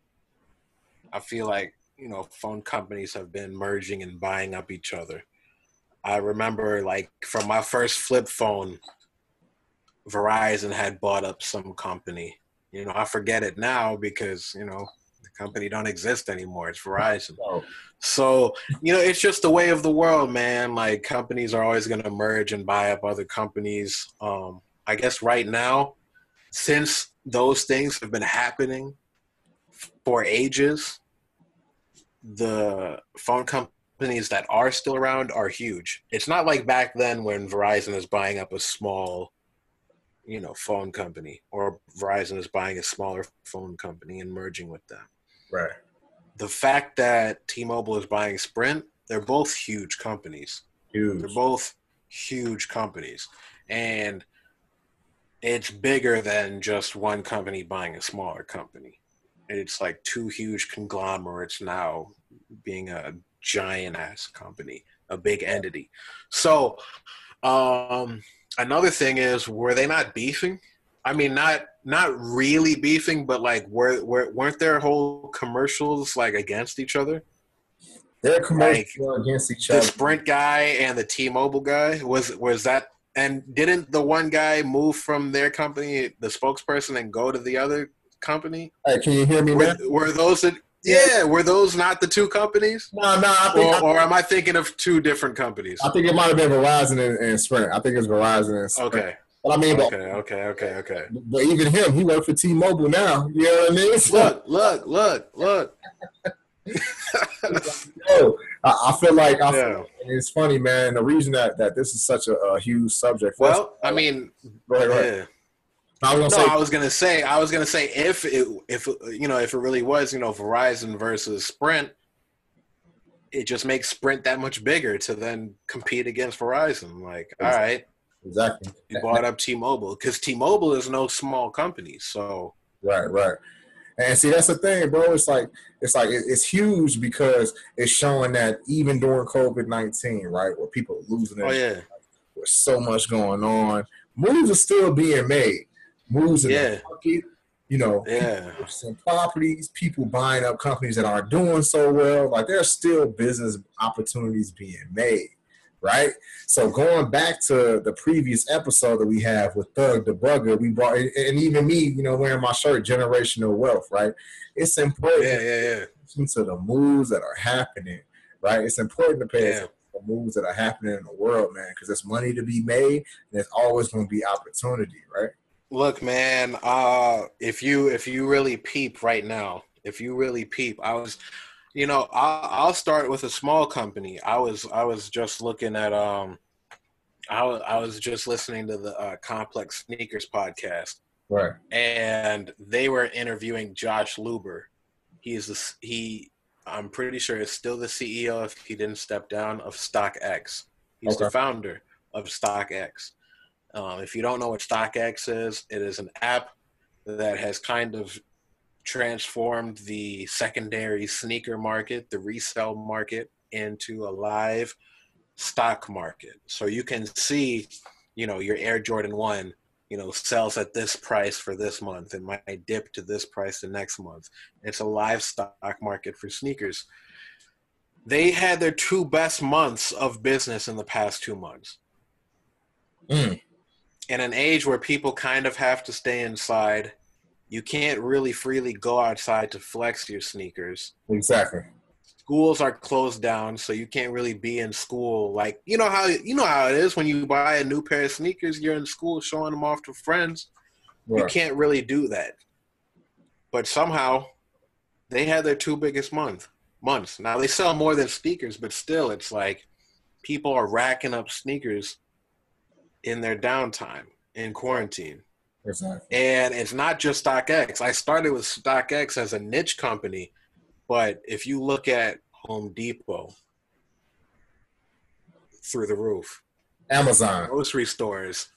I feel like you know phone companies have been merging and buying up each other. I remember like from my first flip phone, Verizon had bought up some company. You know, I forget it now because you know the company don't exist anymore. It's Verizon. Oh. So you know, it's just the way of the world, man. Like companies are always going to merge and buy up other companies. Um, I guess right now since those things have been happening for ages, the phone companies that are still around are huge. It's not like back then when Verizon is buying up a small, you know, phone company or Verizon is buying a smaller phone company and merging with them. Right. The fact that T-Mobile is buying Sprint, they're both huge companies. Huge. They're both huge companies. And it's bigger than just one company buying a smaller company. It's like two huge conglomerates now being a giant ass company, a big entity. So, um, another thing is, were they not beefing? I mean, not not really beefing, but like, were, were weren't there whole commercials like against each other? They're commercial like, against each other. The Sprint guy and the T-Mobile guy was was that and didn't the one guy move from their company, the spokesperson, and go to the other company? Hey, can you hear me? Were, were those yeah, were those not the two companies? No, no. I think, or, I think, or am I thinking of two different companies? I think it might have been Verizon and, and Sprint. I think it's Verizon and Sprint. Okay. But I mean, okay, but, okay, okay, okay. But even him, he worked for T-Mobile now. You know what I mean? So, look, look, look, look. Yo, I, I, feel like I yeah. feel, it's funny, man. The reason that, that this is such a, a huge subject. Well, I mean, go ahead, go ahead. Yeah. I was gonna no, say, I was gonna say, I was gonna say, if it, if you know, if it really was, you know, Verizon versus Sprint, it just makes Sprint that much bigger to then compete against Verizon. Like, exactly. all right, exactly. You bought up T-Mobile because T-Mobile is no small company. So right, right. And see, that's the thing, bro. It's like it's like it's huge because it's showing that even during COVID nineteen, right, where people are losing their, oh yeah, there's so much going on. Moves are still being made moves in yeah. the market. You know, yeah. some properties, people buying up companies that aren't doing so well. Like there's still business opportunities being made, right? So going back to the previous episode that we have with Thug the Bugger, we brought and even me, you know, wearing my shirt, generational wealth, right? It's important. Yeah, yeah, yeah. To the moves that are happening, right? It's important to pay yeah. the moves that are happening in the world, man, because there's money to be made and there's always going to be opportunity, right? Look, man, uh, if you if you really peep right now, if you really peep, I was, you know, I'll, I'll start with a small company. I was I was just looking at um, I was I was just listening to the uh, Complex Sneakers podcast, right? And they were interviewing Josh Luber. He's the he. I'm pretty sure is still the CEO if he didn't step down of StockX. He's okay. the founder of StockX. Um, if you don't know what StockX is, it is an app that has kind of transformed the secondary sneaker market, the resale market, into a live stock market. So you can see, you know, your Air Jordan 1, you know, sells at this price for this month and might dip to this price the next month. It's a live stock market for sneakers. They had their two best months of business in the past two months. Mm in an age where people kind of have to stay inside, you can't really freely go outside to flex your sneakers. Exactly. Schools are closed down, so you can't really be in school. Like you know how you know how it is when you buy a new pair of sneakers, you're in school showing them off to friends. Right. You can't really do that. But somehow, they had their two biggest month months. Now they sell more than sneakers, but still, it's like people are racking up sneakers in their downtime in quarantine. Exactly. And it's not just StockX. I started with StockX as a niche company, but if you look at Home Depot, through the roof. Amazon. Grocery stores.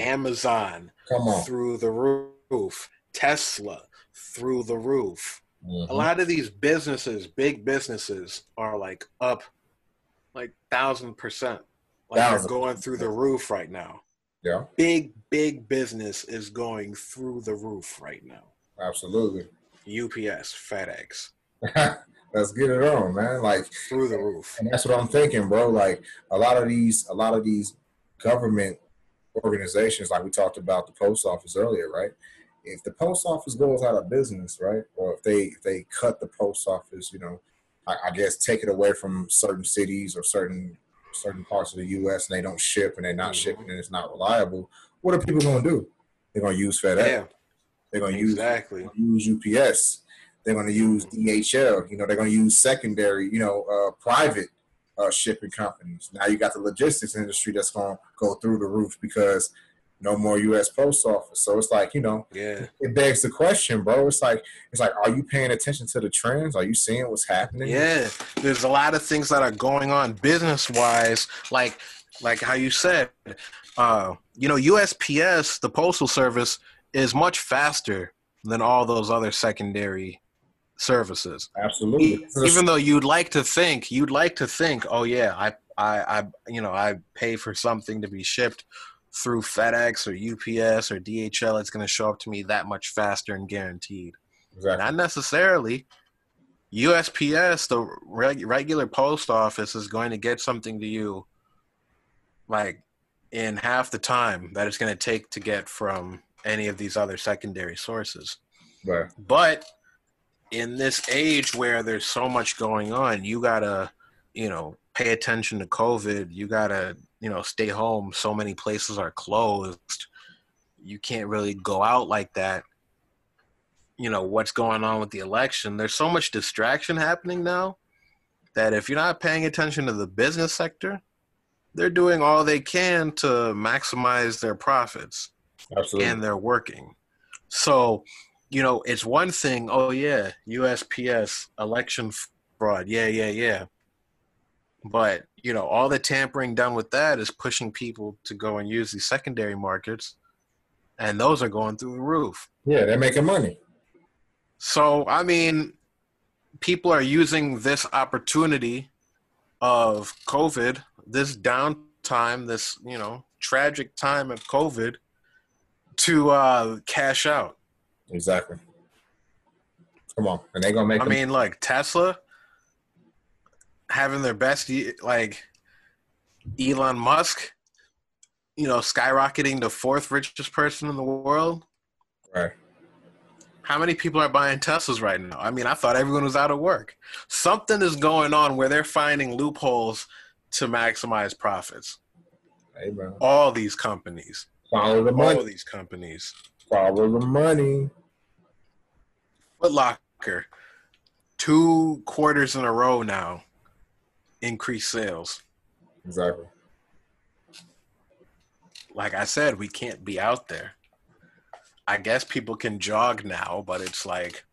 Amazon. Come on. Through the roof. Tesla. Through the roof. Mm-hmm. A lot of these businesses, big businesses, are like up like thousand percent like they're going through the roof right now. Yeah. Big, big business is going through the roof right now. Absolutely. UPS, FedEx. Let's get it on, man. Like through the roof. And that's what I'm thinking, bro. Like a lot of these, a lot of these government organizations, like we talked about the post office earlier, right? If the post office goes out of business, right, or if they if they cut the post office, you know, I, I guess take it away from certain cities or certain certain parts of the U.S. and they don't ship and they're not mm-hmm. shipping and it's not reliable, what are people going to do? They're going to use FedEx. Yeah. They're going to exactly. use use UPS. They're going to use DHL. You know, they're going to use secondary, you know, uh, private uh, shipping companies. Now you got the logistics industry that's going to go through the roof because no more U.S. Post Office. So it's like you know, yeah, it begs the question, bro. It's like it's like, are you paying attention to the trends? Are you seeing what's happening? Yeah, there's a lot of things that are going on business wise, like like how you said, uh, you know, USPS, the postal service, is much faster than all those other secondary services. Absolutely. Even though you'd like to think, you'd like to think, oh yeah, I I, I you know I pay for something to be shipped through FedEx or UPS or DHL, it's going to show up to me that much faster and guaranteed. Exactly. Not necessarily. USPS, the reg- regular post office, is going to get something to you like in half the time that it's going to take to get from any of these other secondary sources. Right. But in this age where there's so much going on, you gotta, you know, pay attention to COVID. You gotta, you know, stay home. So many places are closed. You can't really go out like that. You know, what's going on with the election? There's so much distraction happening now that if you're not paying attention to the business sector, they're doing all they can to maximize their profits. Absolutely. And they're working. So you know, it's one thing, oh yeah, USPS election fraud. Yeah, yeah, yeah. But, you know, all the tampering done with that is pushing people to go and use these secondary markets and those are going through the roof. Yeah, they're making money. So, I mean, people are using this opportunity of COVID, this downtime, this, you know, tragic time of COVID to uh, cash out. Exactly. Come on, and they're gonna make. I mean, like Tesla having their best, like Elon Musk, you know, skyrocketing the fourth richest person in the world. Right. How many people are buying Teslas right now? I mean, I thought everyone was out of work. Something is going on where they're finding loopholes to maximize profits. Hey, bro. All these companies. Follow the money. All these companies. Follow the money. Foot Locker, two quarters in a row now, increased sales. Exactly. Like I said, we can't be out there. I guess people can jog now, but it's like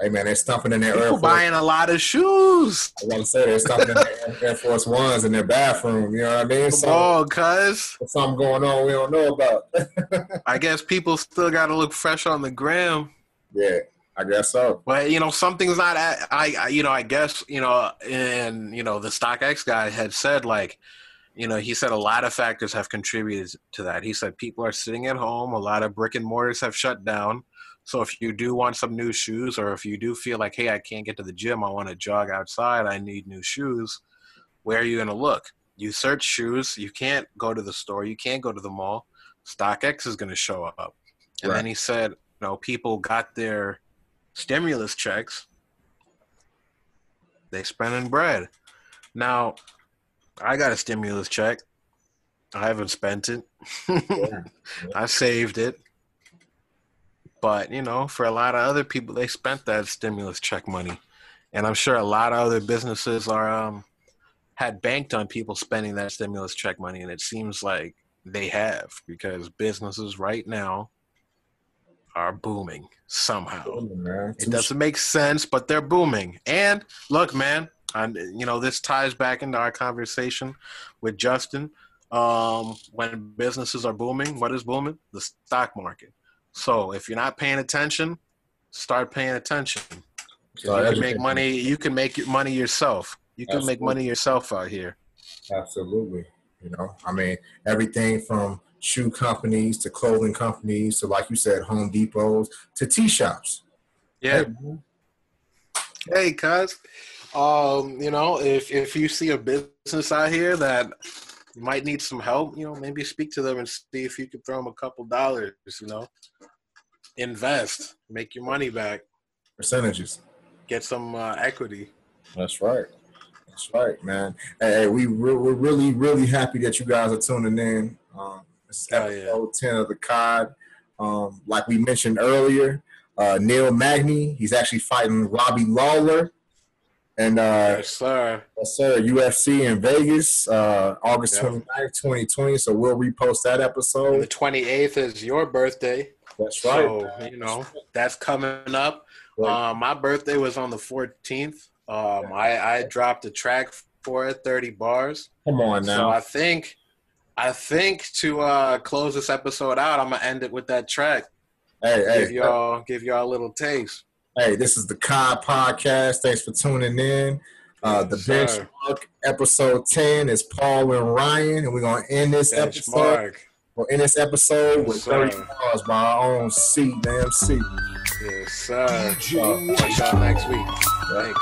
Hey man, they're stumping in their People Air Force. buying a lot of shoes. I want to say they're stumping in their Air Force Ones in their bathroom. You know what I mean? Come on, cuz. Something going on we don't know about. I guess people still got to look fresh on the gram. Yeah, I guess so. But you know, something's not. At, I, I, you know, I guess you know, and you know, the StockX guy had said like, you know, he said a lot of factors have contributed to that. He said people are sitting at home. A lot of brick and mortars have shut down so if you do want some new shoes, or if you do feel like, hey, I can't get to the gym, I want to jog outside, I need new shoes, where are you going to look? You search shoes, you can't go to the store, you can't go to the mall. StockX is going to show up. And right. then he said, you know, people got their stimulus checks, they spending bread. Now, I got a stimulus check. I haven't spent it. I saved it. But you know, for a lot of other people, they spent that stimulus check money, and I'm sure a lot of other businesses are um, had banked on people spending that stimulus check money, and it seems like they have because businesses right now are booming somehow. Booming, it doesn't make sense, but they're booming. And look, man, and you know this ties back into our conversation with Justin. Um, when businesses are booming, what is booming? The stock market. So if you're not paying attention, start paying attention. So you can make money. You can make money yourself. You can Absolutely. make money yourself out here. Absolutely. You know, I mean, everything from shoe companies to clothing companies to, like you said, Home Depots to tea shops. Yeah. Hey, hey cuz, um, you know, if if you see a business out here that you might need some help, you know, maybe speak to them and see if you could throw them a couple dollars, you know. Invest, make your money back. Percentages. Get some uh, equity. That's right. That's right, man. Hey, we re- we're really really happy that you guys are tuning in. Um, episode yeah. ten of the COD. Um, like we mentioned earlier, uh, Neil Magny, he's actually fighting Robbie Lawler and uh, yes, sir. Yes, sir. UFC in Vegas, uh, August yep. 29th, 2020. So we'll repost that episode. And the 28th is your birthday. That's right. So, you know, that's coming up. Right. Um, my birthday was on the 14th. Um, I, I dropped a track for it, 30 bars. Come on now. So I think, I think to uh, close this episode out, I'm gonna end it with that track. Hey, give hey, y'all, hey. give y'all a little taste. Hey, this is the COD podcast. Thanks for tuning in. Uh, the benchmark episode 10 is Paul and Ryan, and we're gonna end this benchmark. episode. We'll end this episode yes, with 30 bars by our own C, damn C. Yes, sir. Uh, catch y'all next week. Thanks.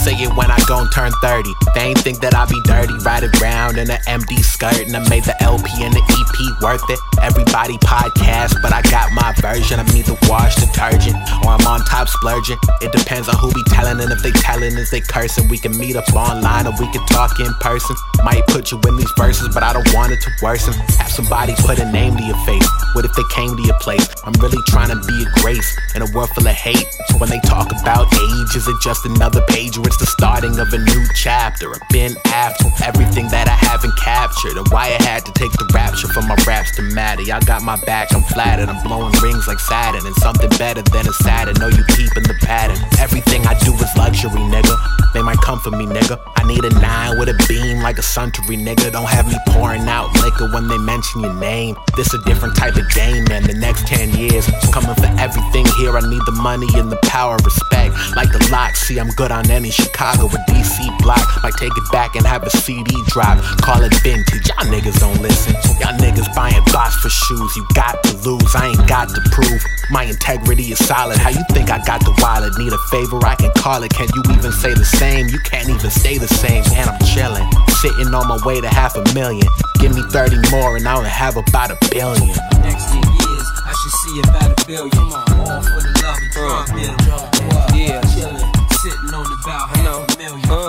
Say it when I gon' turn 30. They ain't think that I be dirty, ride around in an MD skirt. And I made the LP and the EP worth it. Everybody podcast, but I got my version. I'm either wash detergent or I'm on top splurging. It depends on who be telling, and if they telling is they cursing. We can meet up online or we can talk in person. Might put you in these verses, but I don't want it to worsen. Have somebody put a name to your face. What if they came to your place? I'm really trying to be a grace in a world full of hate. So when they talk about age, is it just another page it's the starting of a new chapter? I've been after everything that I haven't captured, and why I had to take the rapture from my raps to matter. I got my back, I'm flattered, I'm blowing rings like Saturn, and something better than a Saturn. Know you peeping the pattern. Everything I do is luxury, nigga. They might come for me, nigga. I need a nine with a beam like a Suntory, nigga. Don't have me pouring out liquor when they mention your name. This a different type of game, man. The next 10 years, coming for everything here. I need the money and the power, respect. Like the lock, see, I'm good on any Chicago or DC block. Might take it back and have a CD drop. Call it vintage. Y'all niggas don't listen. Y'all niggas buying box for shoes. You got to lose, I ain't got to prove. My integrity is solid. How you think I got the wallet? Need a favor, I can call it. Can you even say the same? You can't even stay the same. And I'm chilling, sitting on my way to half a million. Give me 30 more and I'll have about a billion. Next 10 years, I should see about a billion about half a million.